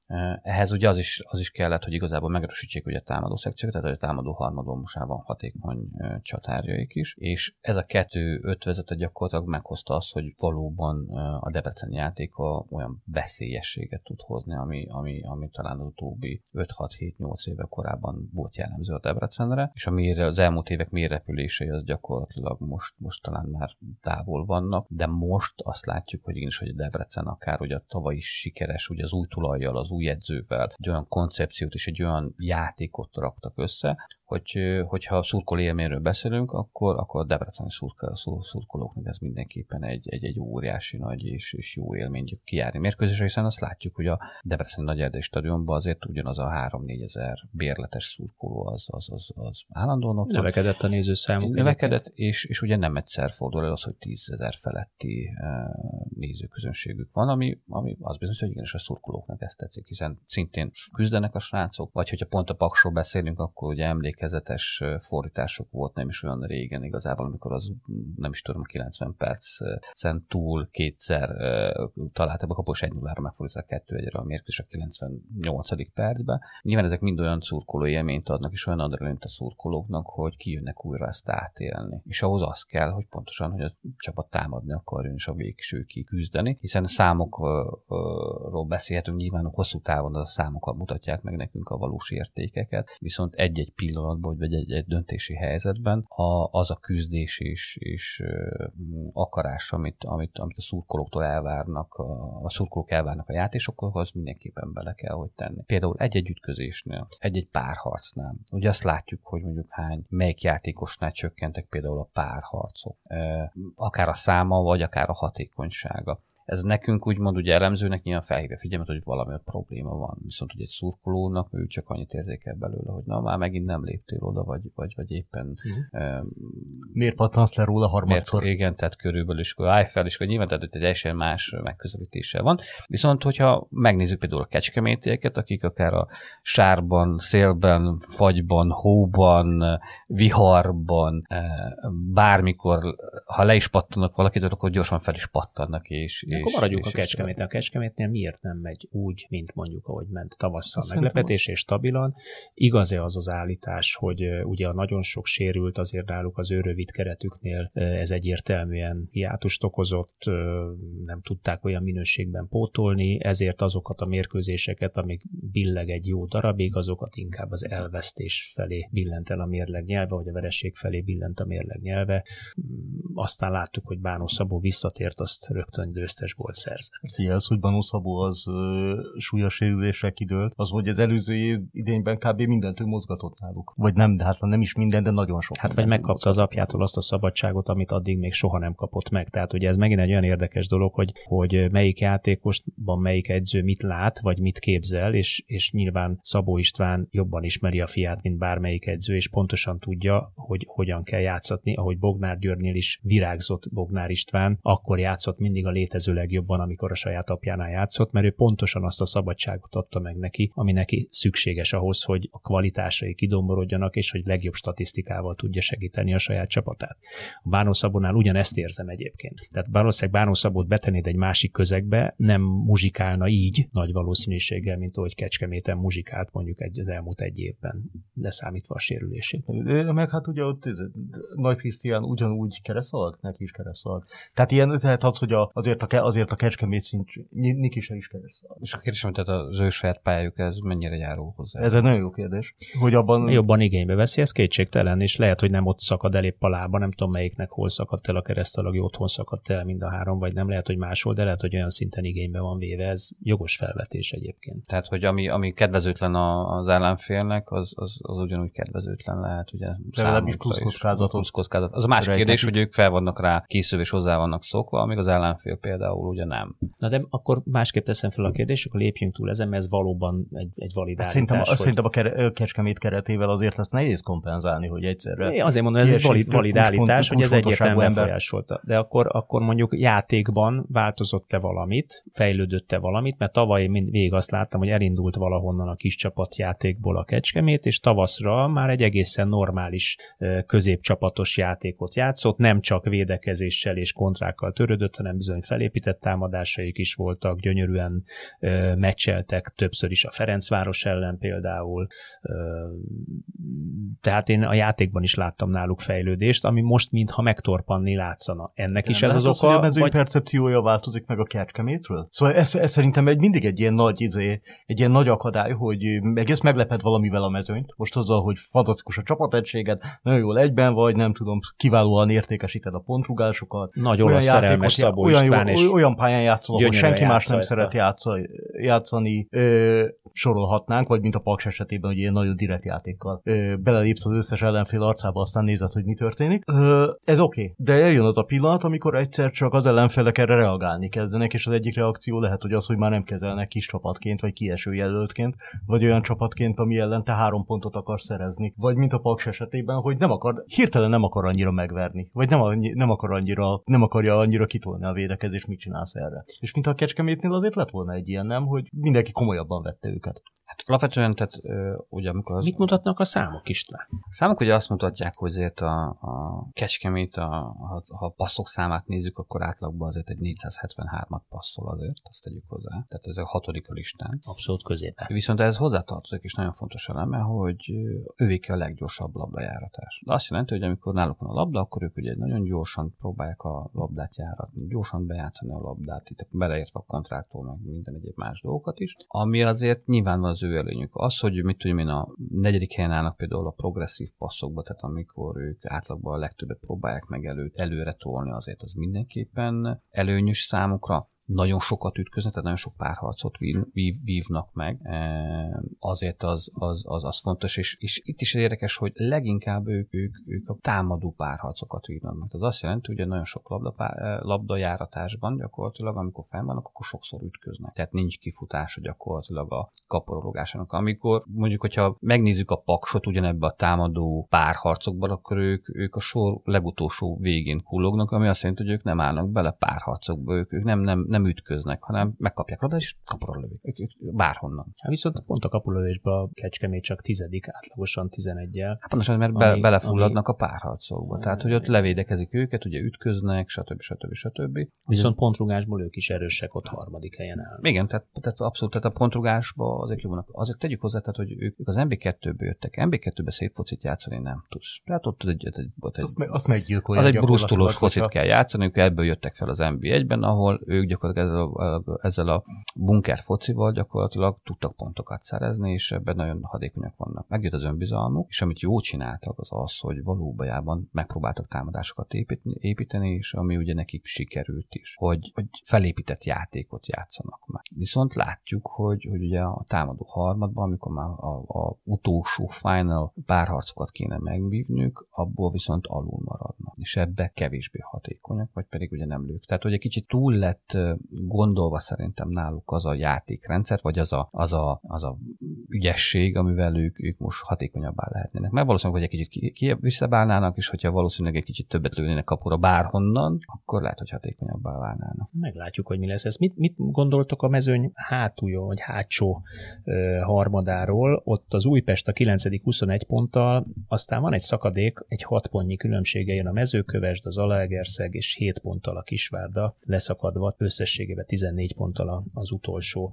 Ehhez ugye az is, az is kellett, hogy igazából megerősítsék ugye a támadó szekciót, tehát a támadó harmadon most már van hatékony csatárjaik is, és ez a kettő ötvezete gyakorlatilag meghozta azt, hogy valóban a Debrecen játéka olyan veszélyességet tud hozni, ami, ami, ami talán az utóbbi 5-6-7-8 éve korábban volt jellemző a Debrecenre, és ami az elmúlt évek mérrepülései az gyakorlatilag most, most talán már távol vannak, de most azt látjuk, hogy igenis, hogy a Debrecen akár ugye a tavaly is sikeres, ugye az új tulajjal, az új edzővel, egy olyan koncepciót és egy olyan játékot raktak össze, hogy, hogyha szurkol élményről beszélünk, akkor, akkor a debreceni szurkol, szurkolóknak ez mindenképpen egy, egy, egy óriási nagy és, és jó élmény kijárni mérkőzésre, hiszen azt látjuk, hogy a Debreceni Nagy Erdély stadionban azért ugyanaz a 3-4 ezer bérletes szurkoló az, az, az, az állandóan ott Növekedett a nézőszámuk. Növekedett, és, és ugye nem egyszer fordul el az, hogy 10 ezer feletti nézőközönségük van, ami, ami az bizony, hogy igenis a szurkolóknak ezt tetszik, hiszen szintén küzdenek a srácok, vagy hogyha pont a paksról beszélünk, akkor ugye emlék emlékezetes fordítások volt nem is olyan régen igazából, amikor az nem is tudom, 90 percen túl kétszer találtak a kapos 1 0 megfordítottak 2 1 a mérkőzés a 98. percben. Nyilván ezek mind olyan szurkoló élményt adnak, és olyan adrenalint a szurkolóknak, hogy kijönnek újra ezt átélni. És ahhoz az kell, hogy pontosan, hogy a csapat támadni akarjon, és a végsőkig küzdeni, hiszen számokról beszélhetünk, nyilván a hosszú távon a számokat mutatják meg nekünk a valós értékeket, viszont egy-egy pillanat pillanatban, vagy egy, egy döntési helyzetben, a, az a küzdés és, és akarás, amit, amit, amit a szurkolóktól elvárnak, a, a szurkolók elvárnak a játékosokhoz, az mindenképpen bele kell, hogy tenni. Például egy-egy ütközésnél, egy-egy párharcnál. Ugye azt látjuk, hogy mondjuk hány, melyik játékosnál csökkentek például a párharcok. Akár a száma, vagy akár a hatékonysága ez nekünk úgymond ugye elemzőnek nyilván felhívja figyelmet, hogy valami ott probléma van. Viszont ugye egy szurkolónak ő csak annyit érzékel belőle, hogy na már megint nem léptél oda, vagy, vagy, vagy éppen... Uh-huh. Um, miért pattansz le róla harmadszor? Miért, igen, tehát körülbelül is, akkor állj fel, és akkor nyilván tehát egy teljesen más megközelítése van. Viszont, hogyha megnézzük például a kecskemétieket, akik akár a sárban, szélben, fagyban, hóban, viharban, eh, bármikor, ha le is pattanak valakit, akkor gyorsan fel is pattannak, és, és, akkor maradjunk és a Kecskeméten. A Kecskemétnél miért nem megy úgy, mint mondjuk, ahogy ment tavasszal Azt meglepetés és stabilan? Igaz-e az az állítás, hogy ugye a nagyon sok sérült azért náluk az ő rövid keretüknél ez egyértelműen hiátust okozott, nem tudták olyan minőségben pótolni, ezért azokat a mérkőzéseket, amik billeg egy jó darabig, azokat inkább az elvesztés felé billent el a mérleg nyelve, vagy a vereség felé billent a mérleg nyelve. Aztán láttuk, hogy Bánó Szabó visszatért, azt rögtön győzte győztes gólt szerzett. Az, hogy Banó Szabó az ö, súlyos sérülésre kidőlt, az, hogy az előző év idényben kb. mindent ő mozgatott náluk. Vagy nem, de hát nem is minden, de nagyon sok. Hát vagy megkapta az apjától azt a szabadságot, amit addig még soha nem kapott meg. Tehát ugye ez megint egy olyan érdekes dolog, hogy, hogy melyik játékosban melyik edző mit lát, vagy mit képzel, és, és nyilván Szabó István jobban ismeri a fiát, mint bármelyik edző, és pontosan tudja, hogy hogyan kell játszatni, ahogy Bognár Györgynél is virágzott Bognár István, akkor játszott mindig a létező legjobban, amikor a saját apjánál játszott, mert ő pontosan azt a szabadságot adta meg neki, ami neki szükséges ahhoz, hogy a kvalitásai kidomborodjanak, és hogy legjobb statisztikával tudja segíteni a saját csapatát. A Bánó Szabónál ugyanezt érzem egyébként. Tehát valószínűleg Bánó Szabót betennéd egy másik közegbe, nem muzsikálna így nagy valószínűséggel, mint ahogy Kecskeméten muzsikált mondjuk egy, az elmúlt egy évben, leszámítva a sérülését. Meg hát ugye ott ez, Nagy Krisztián ugyanúgy kereszalg, neki is kereszalg. Tehát ilyen, tehát az, hogy a, azért a azért a Kecskemét szint Niki se is keresztül. És a kérdés, hogy tehát az ő saját pályájuk, ez mennyire járul hozzá? Ez egy nagyon jó kérdés. Hogy abban... Jobban igénybe veszi, ez kétségtelen, és lehet, hogy nem ott szakad el épp a lába, nem tudom melyiknek hol szakadt el a keresztalag, otthon szakadt el mind a három, vagy nem lehet, hogy máshol, de lehet, hogy olyan szinten igénybe van véve, ez jogos felvetés egyébként. Tehát, hogy ami, ami kedvezőtlen az ellenfélnek, az, az, az ugyanúgy kedvezőtlen lehet, ugye? Legalábbis plusz kockázatot. Plusz kockázat. Az a másik kérdés, hogy ők fel vannak rá készülve és hozzá vannak szokva, amíg az ellenfél például például ugye nem. Na de akkor másképp teszem fel a kérdést, akkor lépjünk túl ezen, mert ez valóban egy, egy valid Szerintem, hogy... szerintem a kere, Kecskemét keretével azért ezt nehéz kompenzálni, hogy egyszerre. Én azért mondom, ez egy valid, valid hogy ez egyértelműen befolyásolta. De akkor, akkor mondjuk játékban változott-e valamit, fejlődött-e valamit, mert tavaly mind végig azt láttam, hogy elindult valahonnan a kis csapatjátékból a Kecskemét, és tavaszra már egy egészen normális középcsapatos játékot játszott, nem csak védekezéssel és kontrákkal törődött, hanem bizony felépített támadásaik is voltak, gyönyörűen ö, meccseltek, többször is a Ferencváros ellen például, Ö, tehát én a játékban is láttam náluk fejlődést, ami most mintha megtorpanni látszana. Ennek is Nem ez az lehet oka, hogy a vagy percepciója változik meg a Kecskemétről? Szóval ez, ez szerintem egy mindig egy ilyen nagy izé, egy ilyen nagy akadály, hogy egész meglepet valamivel a mezőnyt. Most azzal, hogy fantasztikus a csapategységed, nagyon jól egyben vagy, nem tudom, kiválóan értékesíted a pontrugásokat. nagy olasz szerelmes Szabó olyan, István, jó, és olyan pályán játszol, gyönyörűen senki más nem szeret játsza, játszani, ö, sorolhatnánk, vagy mint a Paks esetében, hogy ilyen nagyon direkt játékkal ö, belelépsz az összes ellenfél arcába, aztán nézed, hogy mi történik. Ö, ez oké, okay. de eljön az a pillanat, amikor egyszer csak az ellenfelek erre reagálni kezdenek, és az egyik reakció lehet, hogy az, hogy már nem kezelnek kis csapatként, vagy kieső jelöltként, vagy olyan csapatként, ami ellen te három pontot akar szerezni. Vagy mint a Paks esetében, hogy nem akar, hirtelen nem akar annyira megverni, vagy nem, annyi, nem akar annyira, nem akarja annyira kitolni a védekezést, mit csinálsz erre. És mint a Kecskemétnél azért lett volna egy ilyen, nem, hogy mindenki komolyabban vette őket. Hát alapvetően, tehát ugye amikor mit mutatnak a számok István? számok ugye azt mutatják, hogy azért a, a kecskemét, a, ha, ha a passzok számát nézzük, akkor átlagban azért egy 473-at passzol azért, azt tegyük hozzá. Tehát ez a hatodik a listán. Abszolút középen. Viszont ez hozzátartozik is nagyon fontos eleme, hogy ö, ővék a leggyorsabb labdajáratás. De azt jelenti, hogy amikor náluk van a labda, akkor ők ugye nagyon gyorsan próbálják a labdát járatni, gyorsan bejátszani a labdát, itt beleértve a kontrától, meg minden egyéb más dolgokat is. Ami azért nyilván van az ő előnyük. Az, hogy mit tudom én, a negyedik helyen állnak például a progresszív passzokba, tehát amikor ők átlagban a legtöbbet próbálják meg elő, előre tolni, azért az mindenképpen előnyös számukra nagyon sokat ütköznek, tehát nagyon sok párharcot vív, vív, vívnak meg. E, Azért az, az, az, az fontos, és, és itt is érdekes, hogy leginkább ők, ők, ők a támadó párharcokat vívnak meg. Tehát azt jelenti, hogy nagyon sok labda, labdajáratásban gyakorlatilag, amikor fenn vannak, akkor sokszor ütköznek. Tehát nincs kifutása gyakorlatilag a kaporologásának. Amikor mondjuk, hogyha megnézzük a paksot ugyanebbe a támadó párharcokban, akkor ők, ők a sor legutolsó végén kullognak, ami azt jelenti, hogy ők nem állnak bele párharcokba, ők, ők nem, nem, nem ütköznek, hanem megkapják labdát, és kapura lövik. Ők, ők bárhonnan. Hát viszont pont a kapulövésben a Kecskemét csak tizedik, átlagosan 11-jel. Hát pontosan, mert be, Ami- belefulladnak a párharcokba. Tehát, hogy ott levédekezik őket, ugye ütköznek, stb. stb. stb. Viszont pontrugásból ők is erősek, ott harmadik helyen állnak. Igen, tehát, tehát abszolút, tehát a pontrugásba azért jó vannak. Azért tegyük hozzá, tehát, hogy ők, ők az MB2-ből jöttek. MB2-be szép focit játszani nem tudsz. Tehát ott egy, egy, ott egy, Azt, azt meggyilkolja az egy brusztulós focit kell játszani, ők ebből jöttek fel az NB1-ben, ahol ők gyakorlatilag ezzel a, ezzel a bunker focival gyakorlatilag tudtak pontokat szerezni, és ebben nagyon hadékonyak vannak. Megjött az önbizalmuk, és amit jó csináltak, az az, hogy valójában megpróbáltak támadásokat építeni, és ami ugye nekik sikerült is, hogy, hogy felépített játékot játszanak meg. Viszont látjuk, hogy, hogy ugye a támadó harmadban, amikor már a, a utolsó final párharcokat kéne megvívnünk, abból viszont alul maradnak. És ebbe kevésbé hatékonyak, vagy pedig ugye nem lők. Tehát, hogy egy kicsit túl lett gondolva szerintem náluk az a játékrendszer, vagy az a, az a, az a ügyesség, amivel ők, ők most hatékonyabbá lehetnének. Mert valószínűleg, hogy egy kicsit ki, visszabálnának, és hogyha valószínűleg egy kicsit többet lőnének kapura bárhonnan, akkor lehet, hogy hatékonyabbá válnának. Meglátjuk, hogy mi lesz ez. Mit, mit gondoltok a mezőny hátulja, vagy hátsó ö, harmadáról? Ott az Újpest a 9. 21 ponttal, aztán van egy szakadék, egy 6 pontnyi különbsége jön a mezőkövesd, az Zalaegerszeg és 7 ponttal a Kisvárda leszakadva, összességében 14 ponttal az utolsó.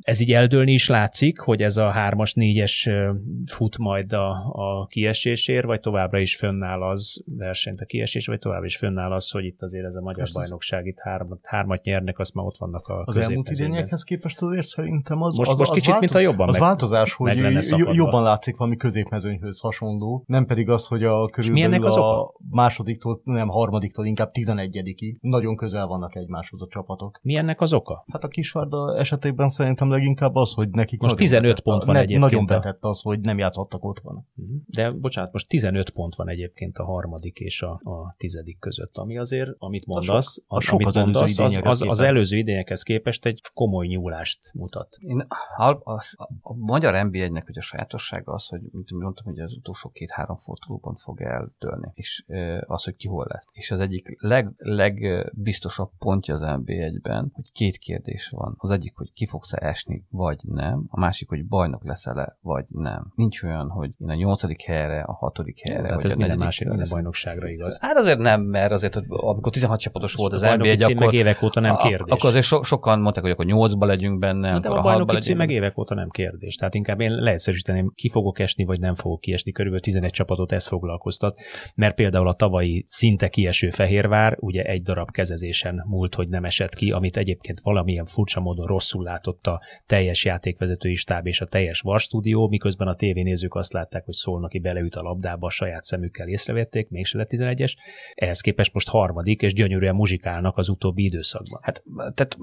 Ez így eldőlni is látszik, hogy ez a 3-as, 4-es ö, fut majd a, a kiesésért, vagy továbbra is fönnáll az versenyt a kiesés, vagy továbbra is fönnáll az, hogy itt azért ez a magyar Most bajnokság, itt hármat, hármat nyernek, azt már ott vannak a Az elmúlt idényekhez képest azért szerintem az, Most- az, most az kicsit, mint a jobban Az meg- változás, hogy meg jobban látszik valami középmezőnyhöz hasonló, nem pedig az, hogy a körülbelül a másodiktól, nem harmadiktól, inkább tizenegyedikig. Nagyon közel vannak egymáshoz a csapatok. Mi ennek az oka? Hát a Kisvárda esetében szerintem leginkább az, hogy nekik Most nagyon 15 betett, pont van ne, egyébként Nagyon a- betett az, hogy nem játszottak otthon. De bocsánat, most 15 pont van egyébként a harmadik és a, a tizedik között, ami azért, amit mondasz, sok- a sok amit az előző mondasz, az, idényekhez az, az képest. előző idényekhez képest egy komoly nyúlást mutat. Én, a, a, a, a magyar NB1-nek ugye a sajátossága az, hogy mint mondtam, hogy az utolsó két-három fordulóban fog eldőlni, és az, hogy ki hol lesz. És az egyik leg, legbiztosabb pontja az NB1-ben, hogy két kérdés van. Az egyik, hogy ki fogsz esni, vagy nem. A másik, hogy bajnok leszel-e, vagy nem. Nincs olyan, hogy én a nyolcadik helyre, a hatodik helyre, Tehát vagy ez a negyedik másik, minden bajnokságra igaz. Hát azért nem, mert azért, hogy amikor 16 csapatos volt az a bajnoki NB1, cím akkor, meg évek óta nem kérdés. akkor azért so, sokan mondták, hogy akkor 8-ba legyünk benne, de akkor a a bajnoki 6-ba cím meg évek óta nem kérdés. Tehát inkább én leegyszerűsíteném, ki fogok esni, vagy nem fogok kiesni. Körülbelül 11 csapatot ez foglalkoztat, mert például a tavalyi szinte kieső Fehérvár ugye egy darab kezezésen múlt, hogy nem esett ki, amit egyébként valamilyen furcsa módon rosszul látott a teljes játékvezetői stáb és a teljes varstúdió, miközben a tévénézők azt látták, hogy szólnak, beleüt a labdába, a saját szemükkel észrevették, mégse lett 11-es. Ehhez képest most harmadik, és gyönyörűen muzsikálnak az utóbbi időszakban. Hát, tehát,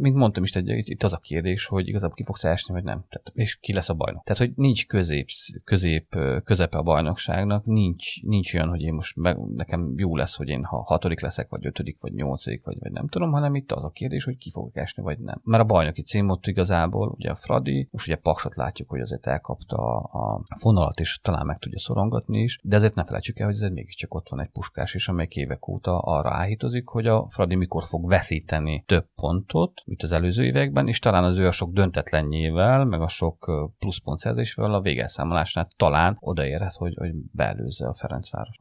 mint mondtam is, egy, itt az a kérdés, hogy igazából ki fogsz esni, vagy nem. Tehát, és ki lesz a bajnok. Tehát, hogy nincs közép, közép közepe a bajnokságnak, nincs, nincs olyan, hogy én most meg, nekem jó lesz, hogy én ha hatodik leszek, vagy ötödik, vagy nyolcadik, vagy nem tudom, hanem itt az a kérdés, hogy ki fogok esni, vagy nem. Mert a bajnoki cím ott igazából, ugye a Fradi, most ugye Paksot látjuk, hogy azért elkapta a, fonalat, és talán meg tudja szorongatni is, de azért ne felejtsük el, hogy azért mégiscsak ott van egy puskás is, amelyik évek óta arra áhítozik, hogy a Fradi mikor fog veszíteni több pontot, mint az előző években, és talán az ő a sok döntetlenjével, meg a sok pluszpontszerzésével a végelszámolásnál talán odaérhet, hogy, hogy beelőzze a Ferencváros.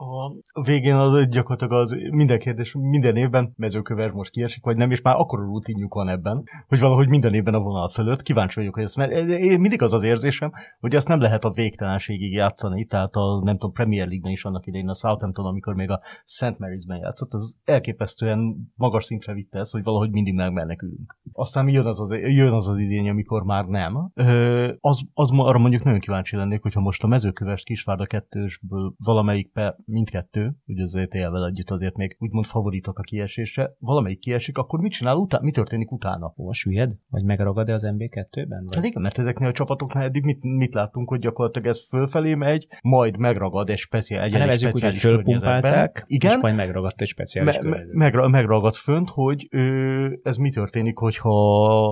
A végén az gyakorlatilag az minden kérdés, minden évben mezőköves most kiesik, vagy nem, és már akkor rutinjuk van ebben, hogy valahogy minden évben a vonal fölött. Kíváncsi vagyok, hogy ezt, mert mindig az az érzésem, hogy ezt nem lehet a végtelenségig játszani, tehát a, nem tudom, Premier League-ben is annak idején a Southampton, amikor még a St. Mary's-ben játszott, az elképesztően magas szintre vitte ezt, hogy valahogy mindig megmenekülünk. Aztán jön az az, jön az, az idény, amikor már nem. Ö, az, az arra mondjuk nagyon kíváncsi lennék, hogyha most a mezőkövest Kisvárda kettősből valamelyik pe, mindkettő, ugye az ETL-vel együtt azért még úgymond favoritok a kiesésre, valamelyik kiesik, akkor mit csinál utána? Mi történik utána? Hova süllyed? Vagy megragad-e az MB2-ben? Vagy? Hát igen, mert ezeknél a csapatoknál eddig mit, mit láttunk, hogy gyakorlatilag ez fölfelé megy, majd megragad egy speciál, egy, Hát egy úgy, hogy speciális környezetben. fölpumpálták, Igen, és majd megragadt egy speciális me- me- környezet. megra- megragad fönt, hogy ö, ez mi történik, hogyha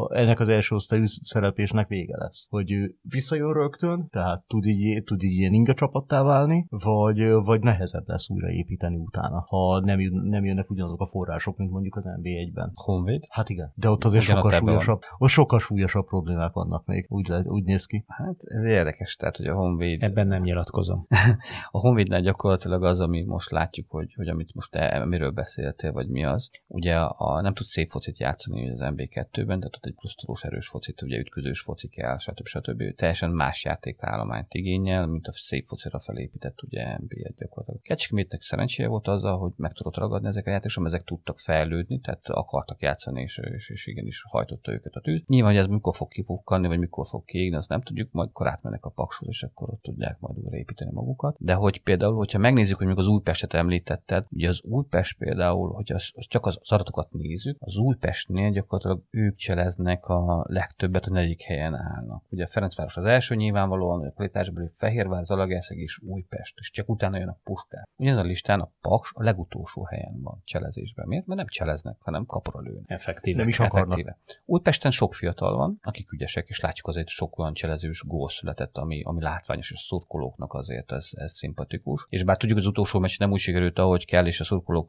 ennek az első osztályú szereplésnek vége lesz. Hogy ő visszajön rögtön, tehát tud így, tud így ilyen inga csapattá válni, vagy, vagy nehezebb lesz újraépíteni utána, ha nem, jön, nem jönnek ugyanazok a források, mint mondjuk az NB1-ben. Honvéd? Hát igen, de ott azért sokkal ebben van. súlyosabb, ott sokkal súlyosabb problémák vannak még, úgy, le, úgy néz ki. Hát ez érdekes, tehát hogy a Honvéd Ebben nem nyilatkozom. A Honvédnál gyakorlatilag az, ami most látjuk, hogy, hogy amit most te, miről beszéltél, vagy mi az. Ugye a, a nem tud szép focit játszani az MB2-ben, tehát ott egy plusztolós erős focit, ugye ütközős foci kell, stb. stb. Teljesen más játékállományt igényel, mint a szép focira felépített ugye MB1 gyakorlatilag. Kecskemétnek szerencséje volt azzal, hogy meg tudott ragadni ezek a játékosok, ezek tudtak fejlődni, tehát akartak játszani, és, és, és igenis hajtotta őket a tűz. Nyilván, hogy ez mikor fog kipukkanni, vagy mikor fog kiégni, azt nem tudjuk, majd akkor átmennek a pakshoz, és akkor ott tudják majd újraépíteni magukat. De hogy például, hogyha megnézzük, hogy még az Újpestet említetted, ugye az Újpest például, hogyha az, az csak az adatokat nézzük, az Újpestnél gyakorlatilag ők cseleznek a legtöbbet, a negyedik helyen állnak. Ugye a Ferencváros az első nyilvánvalóan, a kvalitásbeli Fehérvár, Zalaegerszeg és Újpest, és csak utána jön a Puskás. Ugyanaz a listán a Paks a legutolsó helyen van cselezésben. Miért? Mert nem cseleznek, hanem kapra lőnek. Effektíve. Nem is akarnak. Effektíve. Újpesten sok fiatal van, akik ügyesek, és látjuk azért sok olyan cselezős gól született, ami, ami látványos, és a szurkolóknak azért ez, ez szimpatikus. És bár tudjuk, az utolsó meccs nem úgy sikerült, ahogy kell, és a szurkolók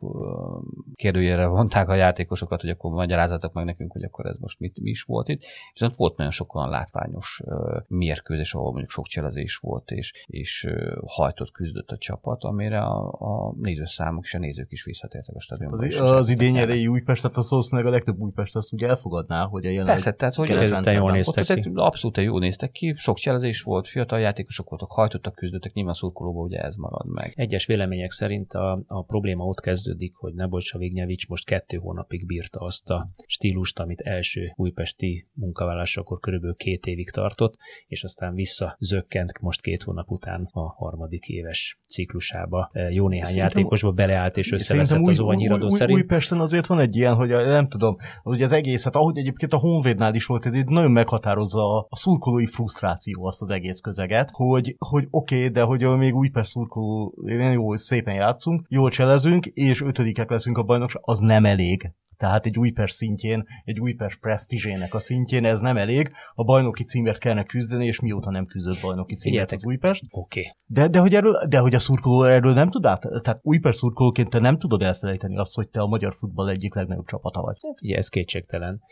kérdőjére vonták a játékosokat, hogy akkor magyarázatok meg nekünk, hogy akkor ez most mit, mi is volt itt. Viszont volt nagyon sok olyan látványos mérkőzés, ahol mondjuk sok cselezés volt, és, és hajtott küzdött a csapat, amire a, a nézőszámok és a nézők is visszatértek a stadionba. Az, és az segítettek idény el. erejű Újpestet, az valószínűleg a legtöbb Újpest azt ugye elfogadná, hogy a jelenleg Persze, tehát hogy Kifejezetten jól néztek azért ki. abszolút jól néztek ki, sok cselezés volt, fiatal játékosok voltak, hajtottak, küzdöttek, nyilván szurkolóban ugye ez marad meg. Egyes vélemények szerint a, a probléma ott kezdődik, hogy Nebojsa Vignyevics most kettő hónapig bírta azt a stílust, amit mint első újpesti munkavállalásakor körülbelül két évig tartott, és aztán vissza zökkent most két hónap után a harmadik éves ciklusába. Jó néhány Szerintem, játékosba beleállt és összeveszett az óvanyíradó új, szerint. Újpesten azért van egy ilyen, hogy nem tudom, hogy az egészet, ahogy egyébként a Honvédnál is volt, ez így nagyon meghatározza a, a szurkolói frusztráció azt az egész közeget, hogy, hogy oké, okay, de hogy még Újpest szurkoló, jó, szépen játszunk, jól cselezünk, és ötödikek leszünk a bajnokság, az nem elég. Tehát egy Újpest szintjén, egy Újpest presztízsének a szintjén ez nem elég. A bajnoki címért kellene küzdeni, és mióta nem küzdött bajnoki címért az Újpest. Oké. Okay. De, de, hogy erről, de hogy a szurkoló erről nem tud át, tehát Újpest szurkolóként te nem tudod elfelejteni azt, hogy te a magyar futball egyik legnagyobb csapata vagy. Ugye ez kétségtelen.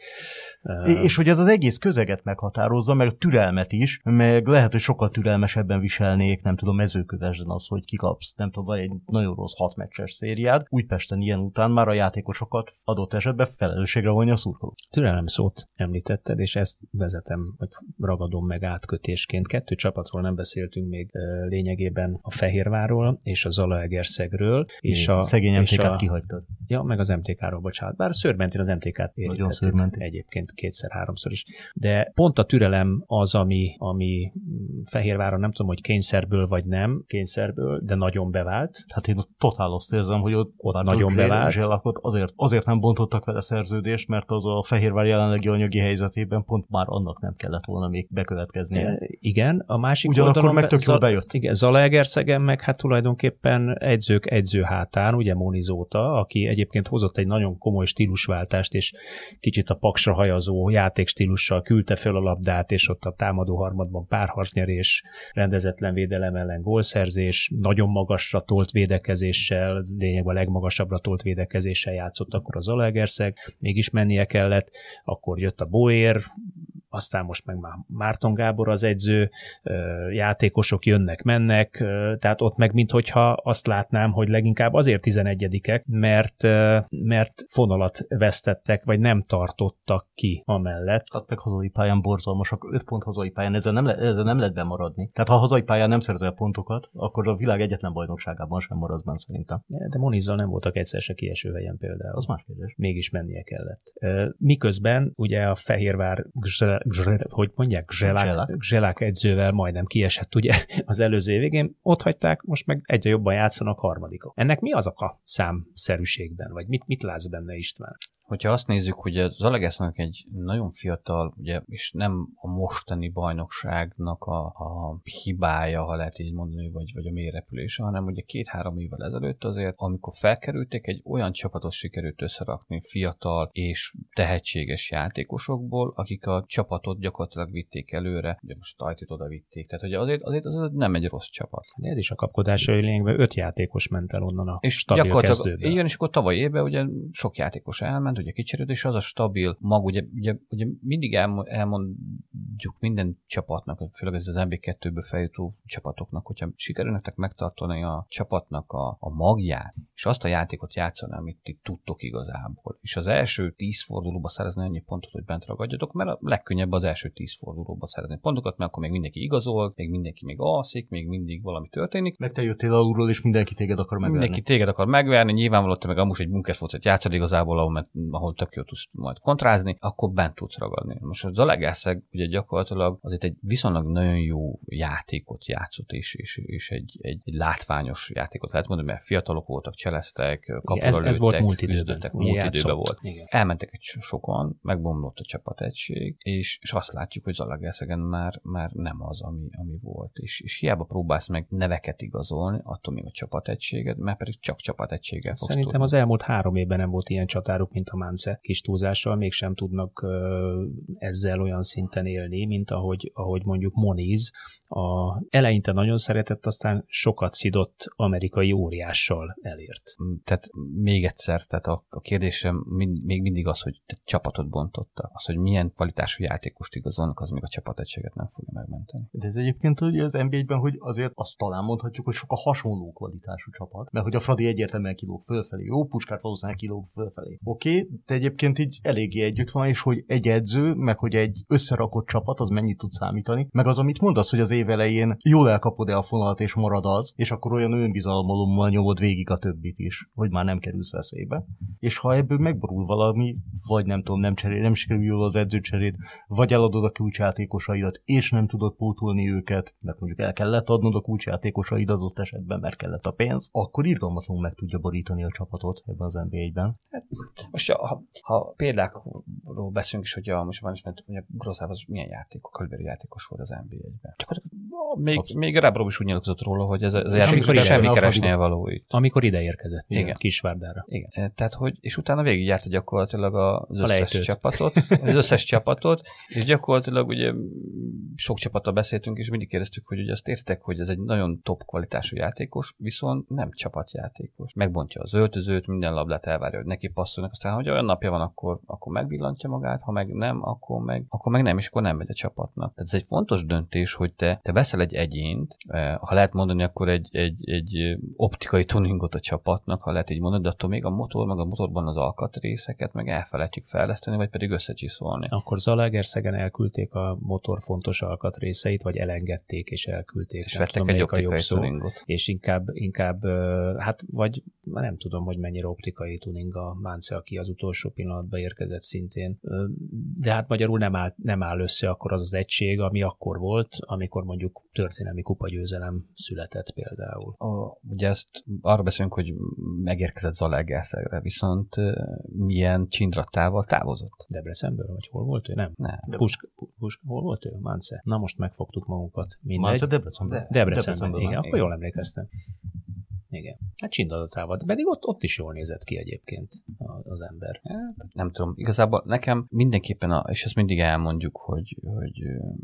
Uh... És hogy ez az egész közeget meghatározza, meg a türelmet is, meg lehet, hogy sokkal türelmesebben viselnék, nem tudom, mezőkövesden az, hogy kikapsz, nem tudom, vagy egy nagyon rossz hat meccses szériád. Újpesten ilyen után már a játékosokat adott esetben felelősségre vonni a szurkoló. Türelem szót említetted, és ezt vezetem, vagy ragadom meg átkötésként. Kettő csapatról nem beszéltünk még lényegében a Fehérváról és a Zalaegerszegről. És a, szegény MTK-t kihagytad. Ja, meg az MTK-ról, bocsánat. Bár szőrmentén az MTK-t érintettük egyébként kétszer-háromszor is. De pont a türelem az, ami, ami Fehérváron nem tudom, hogy kényszerből vagy nem kényszerből, de nagyon bevált. Hát én totál azt érzem, hogy ott, ott nagyon bevált. Azért, azért nem bontottak vele szerződést, mert az a Fehérvár jelenlegi anyagi helyzetében pont már annak nem kellett volna még bekövetkeznie. E, igen, a másik Ugyanakkor oldalon meg tök jól bejött. Igen, Zalaegerszegen meg hát tulajdonképpen egyzők egyző hátán, ugye Monizóta, aki egyébként hozott egy nagyon komoly stílusváltást, és kicsit a paksra hajazó játékstílussal küldte fel a labdát, és ott a támadó harmadban párharcnyerés, rendezetlen védelem ellen gólszerzés, nagyon magasra tolt védekezéssel, lényegben a legmagasabbra tolt védekezéssel játszott akkor az Zalaegerszeg, mégis mennie kellett, akkor jött a Boér, aztán most meg már Márton Gábor az edző, játékosok jönnek, mennek, tehát ott meg minthogyha azt látnám, hogy leginkább azért 11-ek, mert, mert fonalat vesztettek, vagy nem tartottak ki amellett. Tehát meg hazai pályán borzalmasak, 5 pont hazai pályán, ezzel nem, le, ezzel nem lehet bemaradni. Tehát ha hazai pályán nem szerzel pontokat, akkor a világ egyetlen bajnokságában sem maradsz benne szerintem. De Monizzal nem voltak egyszer se kieső helyen például. Az más kérdés. Mégis mennie kellett. Miközben ugye a Fehérvár hogy mondják, zselák, zselák edzővel majdnem kiesett ugye az előző végén, ott hagyták, most meg egyre jobban játszanak harmadikok. Ennek mi az a számszerűségben, vagy mit, mit látsz benne István? Hogyha azt nézzük, hogy az Alegásznak egy nagyon fiatal, ugye, és nem a mostani bajnokságnak a, a hibája, ha lehet így mondani, vagy, vagy a mélyrepülése, hanem ugye két-három évvel ezelőtt azért, amikor felkerülték, egy olyan csapatot sikerült összerakni fiatal és tehetséges játékosokból, akik a csapatot gyakorlatilag vitték előre, ugye most a Tajtit oda vitték, tehát ugye azért, azért, azért nem egy rossz csapat. De ez is a kapkodás, hogy lényegben öt játékos ment el onnan a és stabil kezdőben. Igen, és akkor tavaly évben ugye sok játékos elment, ment, ugye kicserült, és az a stabil mag, ugye, ugye, ugye mindig elmondjuk minden csapatnak, főleg ez az MB2-ből feljutó csapatoknak, hogyha sikerülnek megtartani a csapatnak a, a magját, és azt a játékot játszani, amit ti tudtok igazából. És az első tíz fordulóba szerezni annyi pontot, hogy bent ragadjatok, mert a legkönnyebb az első tíz fordulóba szerezni pontokat, mert akkor még mindenki igazol, még mindenki még alszik, még mindig valami történik. Meg te jöttél alulról, és mindenki téged akar megverni. Mindenki téged akar megverni, nyilvánvalóan te meg amúgy egy bunkerfocet játszol igazából, ahol, mert ahol tök jó tudsz majd kontrázni, akkor bent tudsz ragadni. Most a Zalegászeg ugye gyakorlatilag azért egy viszonylag nagyon jó játékot játszott, és, és, és egy, egy, egy látványos játékot lehet mondani, mert fiatalok voltak, cseleztek, kapura ez, ez volt múlt időben. Múlt időben volt. Igen. Elmentek egy sokan, megbomlott a csapategység, és, és azt látjuk, hogy Zalagászegen már, már nem az, ami, ami volt. És, és hiába próbálsz meg neveket igazolni, attól még a csapategységed, mert pedig csak csapategységgel fogsz Szerintem tudni. az elmúlt három évben nem volt ilyen csatáruk, mint a Mance kis túlzással mégsem tudnak ezzel olyan szinten élni, mint ahogy, ahogy mondjuk Moniz a eleinte nagyon szeretett, aztán sokat szidott amerikai óriással elért. Mm, tehát még egyszer, tehát a, a kérdésem mind, még mindig az, hogy csapatot bontotta. Az, hogy milyen kvalitású játékost igazolnak, az még a csapategységet nem fogja megmenteni. De ez egyébként hogy az NBA-ben, hogy azért azt talán mondhatjuk, hogy sok a hasonló kvalitású csapat, mert hogy a Fradi egyértelműen kilóg fölfelé, jó puskát valószínűleg kilóg fölfelé. Oké, okay, de egyébként így eléggé együtt van, és hogy egy edző, meg hogy egy összerakott csapat, az mennyit tud számítani, meg az, amit mondasz, hogy az év elején jól elkapod-e a fonalat, és marad az, és akkor olyan önbizalmalommal nyomod végig a többit is, hogy már nem kerülsz veszélybe. És ha ebből megborul valami, vagy nem tudom, nem, cserél, nem sikerül jól az edzőcserét, vagy eladod a kulcsjátékosaidat, és nem tudod pótolni őket, mert mondjuk el kellett adnod a kulcsjátékosaidat adott esetben, mert kellett a pénz, akkor irgalmatlanul meg tudja borítani a csapatot ebben az NBA-ben. Hát, most ha, ha példákról beszélünk is, hogy a, most van is, mert ugye Grozáv az milyen játékok, kaliberi játékos volt az NBA-ben. Csak még, még Rábró is úgy nyilatkozott róla, hogy ez, ez a játék semmi keresnél való itt. Amikor ide érkezett, igen. Kisvárdára. Igen. E, tehát, hogy, és utána végigjárta gyakorlatilag az összes lejtőt. csapatot, az összes csapatot, és gyakorlatilag ugye sok csapattal beszéltünk, és mindig kérdeztük, hogy ugye azt értek, hogy ez egy nagyon top kvalitású játékos, viszont nem csapatjátékos. Megbontja az öltözőt, minden labdát elvárja, hogy neki passzolnak, aztán, hogy olyan napja van, akkor, akkor megvillantja magát, ha meg nem, akkor meg, akkor meg nem, és akkor nem megy a csapatnak. Tehát ez egy fontos döntés, hogy te, te veszel egy egyént, eh, ha lehet mondani, akkor egy, egy, egy optikai tuningot a csapatnak, ha lehet így mondani, de attól még a motor, meg a motorban az alkatrészeket meg elfelejtjük fejleszteni, vagy pedig összecsiszolni. Akkor Zalaegerszegen elküldték a motor fontos alkatrészeit, vagy elengedték és elküldték. És vettek egy optikai tuningot. És inkább, inkább, hát vagy nem tudom, hogy mennyire optikai tuning a Mánce, aki az utolsó pillanatban érkezett szintén. De hát magyarul nem áll, nem áll össze akkor az az egység, ami akkor volt, amikor mondjuk történelmi kupagyőzelem született például. A, ugye ezt arra beszélünk, hogy megérkezett Zalaegerszegre, viszont milyen csindrattával távozott? Debrecenből, vagy hol volt ő? Nem. Nem. Pusk, Pusk, hol volt ő? Mánce. Na most megfogtuk magunkat. Mindegy. Mánce Debrecenben. De, Debrecenben, Debrecenben, igen. Akkor jól emlékeztem. Igen. Hát csindadatával. Pedig ott, ott is jól nézett ki egyébként az ember. Hát, nem tudom. Igazából nekem mindenképpen, a, és ezt mindig elmondjuk, hogy, hogy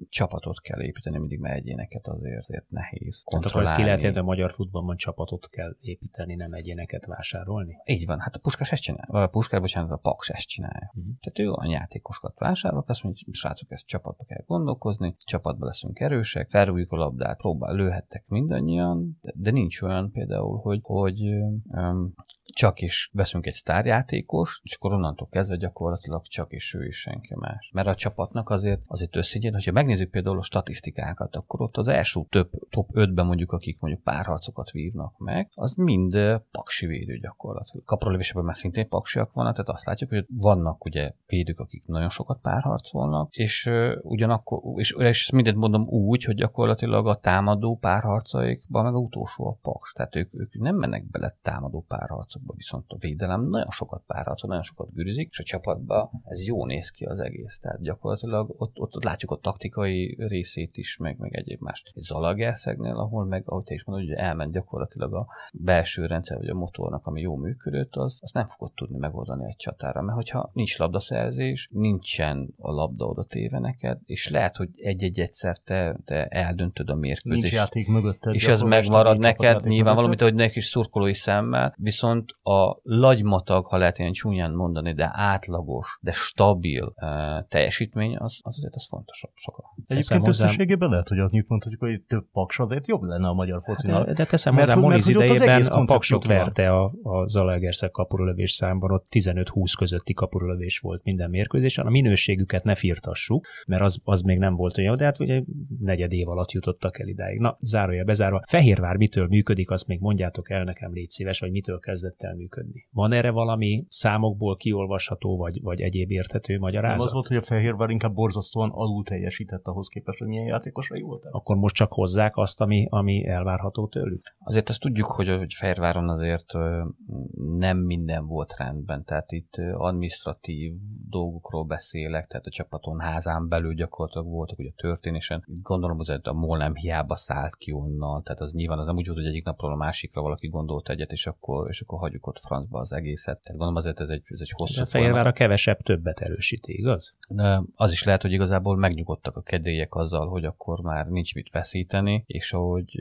csapatot kell építeni, mindig mert egyéneket azért, nehéz Tehát akkor ezt ki lehet hogy a magyar futballban csapatot kell építeni, nem egyéneket vásárolni? Így van. Hát a Puskás ezt csinál. Vagy a Puskás, bocsánat, a Paks ezt csinálja. Uh-huh. Tehát ő a játékosokat vásárolok, azt mondja, hogy srácok, ezt csapatba kell gondolkozni, csapatba leszünk erősek, felrújjuk a labdát, próbál, lőhettek mindannyian, de, de nincs olyan például, hogy, hogy um, csak is veszünk egy sztárjátékos, és akkor onnantól kezdve gyakorlatilag csak is ő is senki más. Mert a csapatnak azért, azért összegyed, hogyha megnézzük például a statisztikákat, akkor ott az első több, top 5-ben mondjuk, akik mondjuk párharcokat vívnak meg, az mind paksi védő gyakorlatilag. Kaprolövésében már szintén paksiak vannak, tehát azt látjuk, hogy vannak ugye védők, akik nagyon sokat párharcolnak, és uh, ugyanakkor, és, és mindent mondom úgy, hogy gyakorlatilag a támadó párharcaikban meg a utolsó a paks. Tehát ők, ők nem mennek bele támadó párharcok csapatokban viszont a védelem nagyon sokat párharcol, nagyon sokat gűrűzik, és a csapatban ez jó néz ki az egész. Tehát gyakorlatilag ott, ott, ott látjuk a taktikai részét is, meg, meg egyéb más. Egy Zalagerszegnél, ahol meg, ahogy te is mondod, hogy elment gyakorlatilag a belső rendszer, vagy a motornak, ami jó működött, az, azt nem fogod tudni megoldani egy csatára. Mert hogyha nincs labdaszerzés, nincsen a labda oda téve neked, és lehet, hogy egy-egy egyszer te, te eldöntöd a mérkőzést. Nincs játék mögötted. És az megmarad neked, nyilván valamit, hogy neki is szurkolói szemmel, viszont a lagymatag, ha lehet ilyen csúnyán mondani, de átlagos, de stabil uh, teljesítmény, az, az azért az fontosabb sokkal. Egyébként összességében lehet, hogy azt mondhatjuk, hogy több paks azért jobb lenne a magyar focinak. Hát de, de teszem mert, hozzá, Moniz idejében a paksot verte a, a Zalaegerszeg kapurulövés számban, ott 15-20 közötti kapurulövés volt minden mérkőzésen. A minőségüket ne firtassuk, mert az, az még nem volt olyan, de hát ugye negyed év alatt jutottak el idáig. Na, zárója bezárva. Fehérvár mitől működik, azt még mondjátok el nekem, légy szíves, vagy mitől kezdett el működni. Van erre valami számokból kiolvasható, vagy, vagy egyéb érthető magyarázat? Nem az volt, hogy a Fehérvár inkább borzasztóan alul teljesített ahhoz képest, hogy milyen játékosai voltak. Akkor most csak hozzák azt, ami, ami elvárható tőlük? Azért azt tudjuk, hogy, hogy Fehérváron azért nem minden volt rendben, tehát itt administratív dolgokról beszélek, tehát a csapaton házán belül gyakorlatilag voltak ugye történésen. Gondolom, hogy a MOL nem hiába szállt ki onnan, tehát az nyilván az nem úgy volt, hogy egyik napról a másikra valaki gondolt egyet, és akkor, és akkor hagyjuk ott francba az egészet. Tehát gondolom azért ez egy, ez egy hosszú A Fehérvár a kevesebb többet erősíti, igaz? De az is lehet, hogy igazából megnyugodtak a kedélyek azzal, hogy akkor már nincs mit veszíteni, és ahogy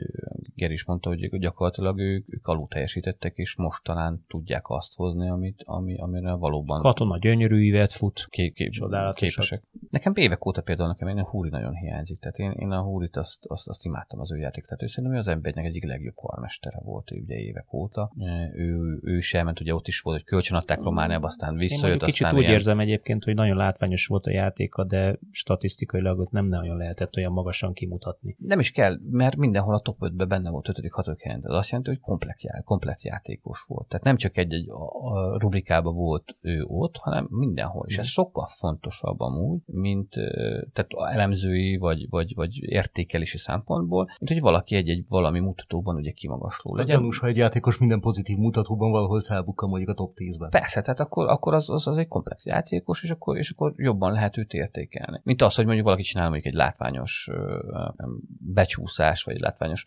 Geri is mondta, hogy gyakorlatilag ők, ők alul teljesítettek, és most talán tudják azt hozni, amit, ami, amire valóban Katona gyönyörű ívet fut, ké, ké, képesek. Nekem évek óta például nekem én a Húri nagyon hiányzik. Tehát én, én a Húrit azt, azt, azt imádtam az ő játék. Tehát ő szerintem az embernek egyik legjobb karmestere volt ő ugye évek óta. Ő, ő sem ment, ugye ott is volt, hogy kölcsönadták Romániába, aztán visszajött. Én kicsit aztán úgy ilyen... érzem egyébként, hogy nagyon látványos volt a játéka, de statisztikailag ott nem nagyon lehetett olyan magasan kimutatni. Nem is kell, mert mindenhol a top 5-ben benne volt 5.-6. helyen. Ez azt jelenti, hogy komplet, já, komplet játékos volt. Tehát nem csak egy-egy a, a rubrikában volt ő ott, hanem mindenhol. És ez sokkal fontosabb amúgy, mint tehát elemzői vagy, vagy, vagy értékelési szempontból, mint hogy valaki egy-egy valami mutatóban ugye kimagasló legyen. Gyanús, ha egy játékos minden pozitív mutatóban valahol felbukka mondjuk a top 10-ben. Persze, tehát akkor, akkor az, az, az egy komplex játékos, és akkor, és akkor jobban lehet őt értékelni. Mint az, hogy mondjuk valaki csinál mondjuk egy látványos becsúszás, vagy egy látványos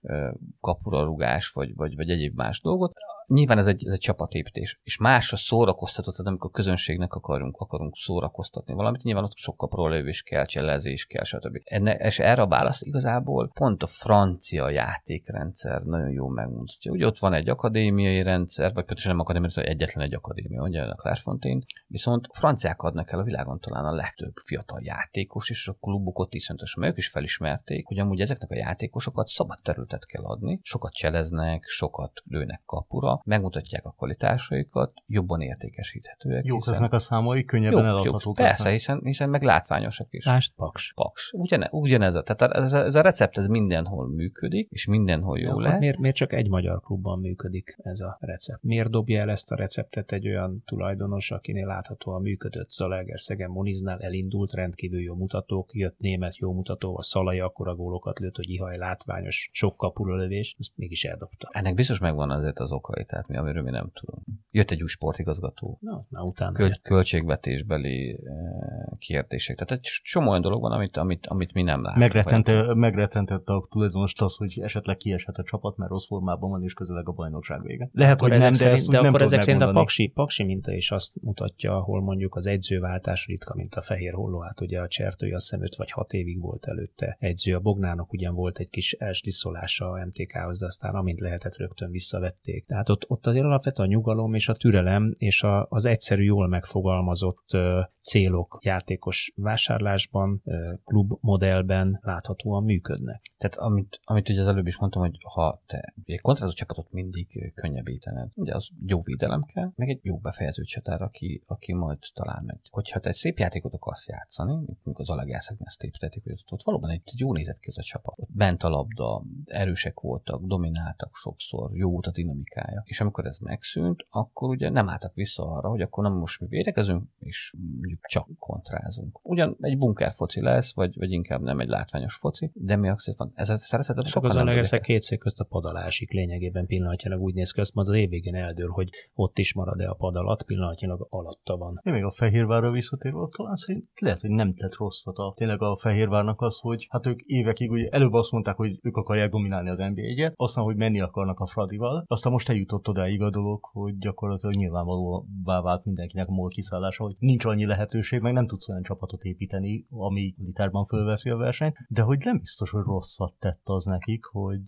kapurarugás, vagy, vagy, vagy egyéb más dolgot, nyilván ez egy, ez egy csapatépítés, és más a szórakoztató, tehát amikor közönségnek akarunk, akarunk szórakoztatni valamit, nyilván ott sokkal prolövés kell, cselezés kell, stb. Enne, és erre a válasz igazából pont a francia játékrendszer nagyon jó megmutatja. Ugye ott van egy akadémiai rendszer, vagy pontosan nem akadémiai, rendszer, egyetlen egy akadémia, ugye a Clairefontaine, viszont franciák adnak el a világon talán a legtöbb fiatal játékos, és a klubok ott iszonyatosan, mert ők is felismerték, hogy amúgy ezeknek a játékosokat szabad területet kell adni, sokat cseleznek, sokat lőnek kapura, megmutatják a kvalitásaikat, jobban értékesíthetőek. Jók lesznek a számai, könnyebben jók, eladhatók jók, Persze, hiszen, hiszen meg látványosak is. Lásd, Paks. Paks. Ugyane, ugyanez a, tehát ez a, ez a recept ez mindenhol működik, és mindenhol jó lehet. Miért, miért csak egy magyar klubban működik ez a recept? Miért dobja el ezt a receptet egy olyan tulajdonos, akinél láthatóan működött Zalaegerszegen Moniznál, elindult, rendkívül jó mutatók, jött német jó mutató, a Szalai akkora gólokat lőtt, hogy ihaj látványos, sok kapulölövés, ezt mégis eldobta. Ennek biztos megvan azért az okai, tehát mi, amiről mi nem tudunk. Jött egy új sportigazgató. Na, na utána. Köl- költségvetésbeli eh, kérdések. Tehát egy csomó olyan dolog van, amit, amit, amit mi nem látunk. Megretente, megretentette a tulajdonost az, hogy esetleg kieshet a csapat, mert rossz formában van, és közeleg a bajnokság vége. Lehet, hogy nem, de, ezt de nem akkor ezek szerint a paksi, paksi minta is azt mutatja, ahol mondjuk az edzőváltás ritka, mint a fehér holló, hát ugye a csertői azt hiszem 5 vagy 6 évig volt előtte edző. A Bognának ugyan volt egy kis elstiszolása a MTK-hoz, de aztán amint lehetett rögtön visszavették. Tehát ott, ott azért alapvetően a nyugalom és a türelem és a, az egyszerű, jól megfogalmazott uh, célok játékos vásárlásban, uh, klubmodellben láthatóan működnek. Tehát amit, amit ugye az előbb is mondtam, hogy ha te egy kontrázó csapatot mindig könnyebbítened, ugye az jó védelem kell, meg egy jó befejező csatár, aki, aki majd talán megy. Hogyha te egy szép játékot akarsz játszani, mint az Alegászak ezt építették, hogy ott, ott valóban egy jó nézett ki az a csapat. Bent a labda, erősek voltak, domináltak sokszor, jó volt a dinamikája. És amikor ez megszűnt, akkor ugye nem álltak vissza arra, hogy akkor nem most mi védekezünk, és mondjuk csak kontrázunk. Ugyan egy bunker foci lesz, vagy, vagy inkább nem egy látványos foci, de mi azért van. Ez a szeretet sokkal az Alegerszeg két szék közt a padalásik lényegében pillanatnyilag úgy néz ki, azt majd az évvégén eldől, hogy ott is marad-e a pad alatt, pillanatnyilag alatta van. Én még a Fehérvárra visszatérve, ott talán szerint lehet, hogy nem tett rosszat a, tényleg a Fehérvárnak az, hogy hát ők évekig ugye előbb azt mondták, hogy ők akarják dominálni az NBA-et, aztán, hogy menni akarnak a Fradival, aztán most eljutott odáig a dolog, hogy gyakorlatilag nyilvánvalóvá vált mindenkinek a MOL kiszállása, hogy nincs annyi lehetőség, meg nem tudsz olyan csapatot építeni, ami litárban fölveszi a versenyt, de hogy nem biztos, hogy rosszat tett az nekik, hogy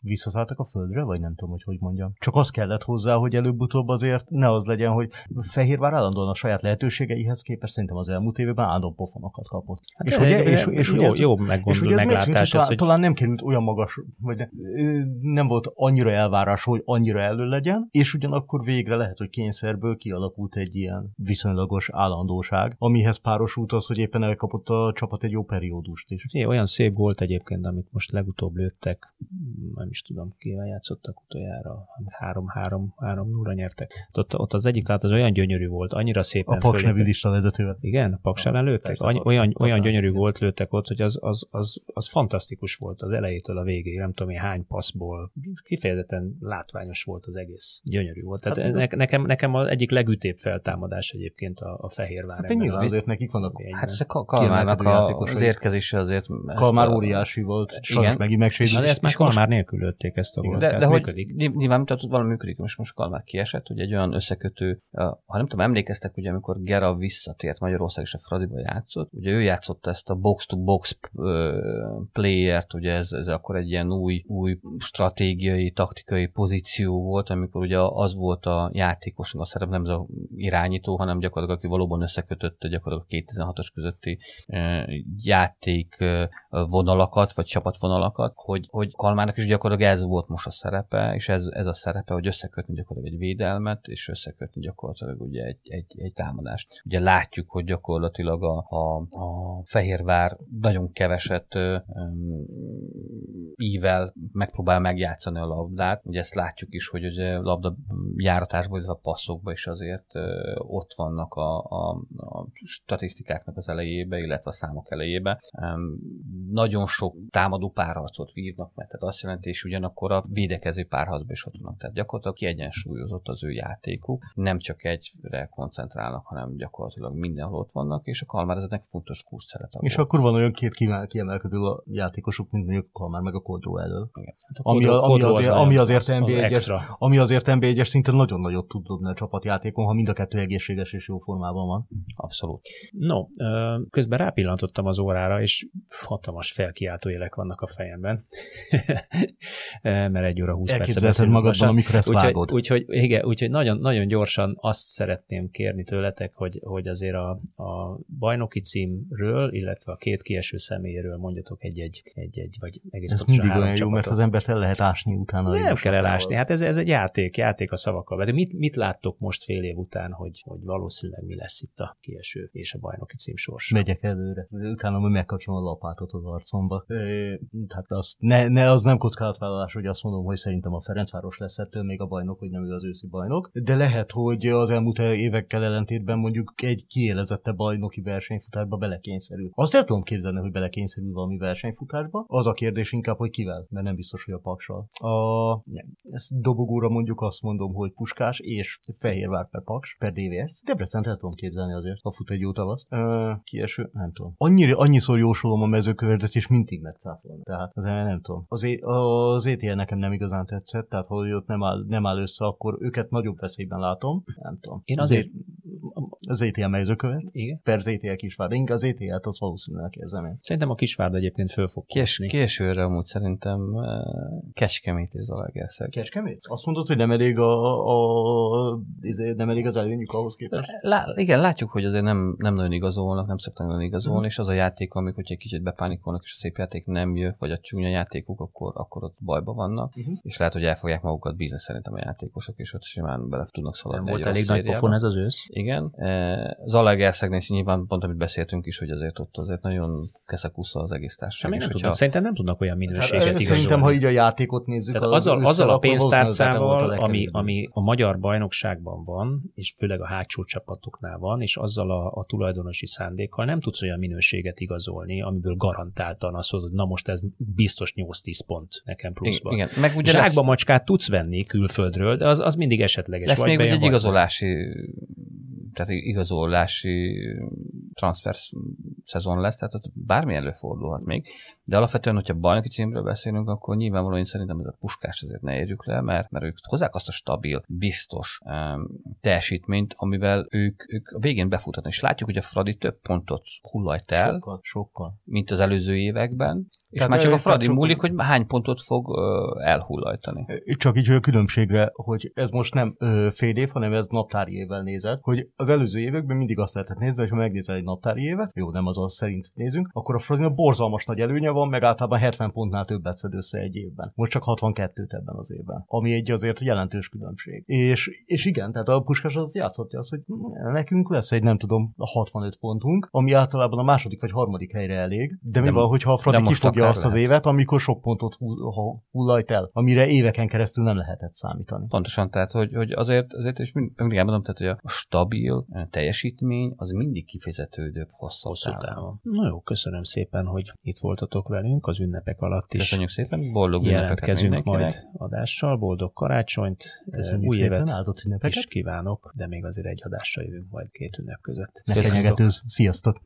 visszaszálltak a földre, vagy nem tudom, hogy hogy mondjam. Csak az kellett hozzá, hogy előbb-utóbb azért ne az legyen, hogy Fehérvár állandóan a saját lehetőségeihez képest szerintem az elmúlt évben állandó pofonokat kapott. Hát és, ugye, és, és, jó, ez, jó meggondol, meglátás. Ez, hogy... Talán nem került olyan magas, vagy nem volt annyira elvárás, hogy annyira elő legyen, és ugyanakkor végre lehet, hogy kényszerből kialakult egy ilyen viszonylagos állandóság, amihez párosult az, hogy éppen elkapott a csapat egy jó periódust is. É, olyan szép volt egyébként, amit most legutóbb lőttek, nem is tudom, kivel játszottak utoljára, 3-3-3-0-ra nyertek. Ott, ott az egyik, tehát az olyan gyönyörű volt, annyira szépen A Paks nevű lista vezetővel. Igen, Paks ellen lőttek? Any, olyan, olyan gyönyörű volt lőttek ott, hogy az, az, az, az fantasztikus volt az elejétől a végéig, nem tudom én hány passzból, kifejezetten látványos volt volt az egész. Gyönyörű volt. Tehát Hát ne, azt- nekem, nekem az egyik legütébb feltámadás egyébként a, a Fehérvár. Hát nyilván azért nekik vannak. Hát ez a Ka- Kalmárnak a, az érkezése azért... ezt Kalmár a- óriási volt, sajnos megint megsérült. ezt már Kalmár nélkül lőtték ezt a gólt. De, de hogy nyilván tehát valami működik, most most Kalmár kiesett, hogy egy olyan összekötő, ha nem tudom, emlékeztek, ugye amikor Gera visszatért Magyarország és a Fradiba játszott, ugye ő játszotta ezt a box-to-box playert, ugye ez, ez akkor egy ilyen új, új stratégiai, taktikai pozíció volt, amikor ugye az volt a játékosnak a szerep, nem ez a irányító, hanem gyakorlatilag aki valóban összekötötte gyakorlatilag a 2016-os közötti ö, játék vonalakat, vagy csapatvonalakat, hogy, hogy Kalmának is gyakorlatilag ez volt most a szerepe, és ez, ez a szerepe, hogy összekötni gyakorlatilag egy védelmet, és összekötni gyakorlatilag ugye egy, egy, egy támadást. Ugye látjuk, hogy gyakorlatilag a, a, a Fehérvár nagyon keveset öm, ível megpróbál megjátszani a labdát. Ugye ezt látjuk is, hogy ugye labda járatásból, ez a passzokban is azért ott vannak a, a, a statisztikáknak az elejébe, illetve a számok elejébe. Nagyon sok támadó párharcot vívnak meg, tehát azt jelenti, és ugyanakkor a védekező párharcban is ott vannak. Tehát gyakorlatilag kiegyensúlyozott az ő játékuk, nem csak egyre koncentrálnak, hanem gyakorlatilag mindenhol ott vannak, és a Kalmár ezeknek fontos kurz szerepe És volt. akkor van olyan két kiemel- kiemelkedő a játékosuk, mint mondjuk Kalmár meg a Kodró elől. Hát a Ami, a, ami, Kodró az azért, nagyon- ami azért az- az NB1-es ami azért NB1-es szinten nagyon nagyot tud dobni a csapatjátékon, ha mind a kettő egészséges és jó formában van. Abszolút. No, közben rápillantottam az órára, és hatalmas felkiáltó élek vannak a fejemben. Mert egy óra 20 perce Elképzelheted beszélünk magadban, amikor ezt úgyhogy, vágod. úgyhogy, igen, úgyhogy nagyon, nagyon gyorsan azt szeretném kérni tőletek, hogy, hogy azért a, a bajnoki címről, illetve a két kieső személyről mondjatok egy-egy, egy-egy vagy egész Ez mindig olyan jó, mert az embert el lehet ásni utána. Nem kell elásni, hát ez, ez egy játék, játék a szavakkal. De mit, mit láttok most fél év után, hogy, hogy valószínűleg mi lesz itt a kieső és a bajnoki cím sorsa? Megyek előre. Utána majd megkapjam a lapátot az arcomba. Ö, Hát az, ne, ne, az nem kockázatvállalás, hogy azt mondom, hogy szerintem a Ferencváros lesz ettől még a bajnok, hogy nem ő az őszi bajnok. De lehet, hogy az elmúlt évekkel ellentétben mondjuk egy kiélezettebb bajnoki versenyfutásba belekényszerül. Azt el tudom képzelni, hogy belekényszerül valami versenyfutásba. Az a kérdés inkább, hogy kivel, mert nem biztos, hogy a paksal. A, nem, ezt dobogóra mondjuk azt mondom, hogy Puskás és Fehérvár per Paks, per DVS. Debrecen el tudom képzelni azért, ha fut egy jó tavaszt. Ö, kieső, nem tudom. Annyira, annyiszor jósolom a mezőkövetet, és mindig megcáfolom. Tehát az nem tudom. Az, é- az ETL nekem nem igazán tetszett, tehát ha ott nem áll, nem áll össze, akkor őket nagyobb veszélyben látom. Nem tudom. Én Az azért... Az ETL mezőkövet, Igen? per az ETL kisvár, de inkább az ETL-t az valószínűleg érzem én. Szerintem a Kisvárda egyébként föl fog Kies, késni. későre amúgy szerintem uh, Kecskemét és Zalaegerszeg. Kecskemét? Azt mondod, hogy nem elég, a, a, izé, nem elég az előnyük ahhoz képest? Lá, igen, látjuk, hogy azért nem, nem nagyon igazolnak, nem szoktak nagyon igazolni, Mhm. és az a játék, amik, hogyha egy kicsit bepánikolnak, és a szép játék nem jön, vagy a csúnya játékuk, akkor, akkor ott bajba vannak, Mhm. és lehet, hogy el fogják magukat bízni szerintem a játékosok, és ott simán bele tudnak Nem szaladni. volt egy elég nagy pofon ez az ősz? Igen. Zalaegerszegnél is nyilván pont, amit beszéltünk is, hogy azért ott azért nagyon keszekusza az egész társaság. És nem hogyha- szerintem nem tudnak olyan minőséget Hát, igazolni. szerintem, ha így a játékot nézzük, Tehát az azzal, azzal a pénztárcával, a ami, ami a magyar bajnokságban van, és főleg a hátsó csapatoknál van, és azzal a, a tulajdonosi szándékkal nem tudsz olyan minőséget igazolni, amiből garantáltan azt mondod, hogy na most ez biztos 8-10 pont nekem pluszban. Igen, meg ugye lesz, Zsákba macskát tudsz venni külföldről, de az, az mindig esetleges. lesz vagy még bejön, egy igazolási tehát igazolási transfer szezon lesz, tehát ott bármi előfordulhat még. De alapvetően, hogyha bajnoki címről beszélünk, akkor nyilvánvalóan én szerintem ez a puskás azért ne érjük le, mert, mert ők hozzák azt a stabil, biztos um, teljesítményt, amivel ők, ők a végén befuthatnak. És látjuk, hogy a Fradi több pontot hullajt el, Sokkal, sokkal. mint az előző években, és Tehát, már csak a Fradi sok- múlik, hogy hány pontot fog uh, elhullajtani. Csak így a különbségre, hogy ez most nem ö, fél év, hanem ez naptári évvel nézed, hogy az előző években mindig azt lehetett nézni, hogy ha megnézel egy naptári évet, jó, nem az az szerint nézünk, akkor a Fradinak borzalmas nagy előnye van, meg általában 70 pontnál többet szed össze egy évben. Most csak 62-t ebben az évben, ami egy azért jelentős különbség. És, és igen, tehát a Puskás az játszhatja azt, hogy nekünk lesz egy, nem tudom, a 65 pontunk, ami általában a második vagy harmadik helyre elég, de mi De- van, hogyha a Fradi de ki most fogja tudja Akár azt az lehet. évet, amikor sok pontot hullajt el, amire éveken keresztül nem lehetett számítani. Pontosan, tehát, hogy, hogy azért, azért is mind- mindig elmondom, tehát, hogy a stabil teljesítmény az mindig hosszabb Hosszú távon. Távon. Na jó, köszönöm szépen, hogy itt voltatok velünk az ünnepek alatt is. Köszönjük szépen, boldog ünnepeket Jelentkezünk majd adással, boldog karácsonyt, Köszönjük új szépen, évet áldott ünnepeket. is kívánok, de még azért egy adással jövünk majd két ünnep között. Ne Sziasztok! Sziasztok!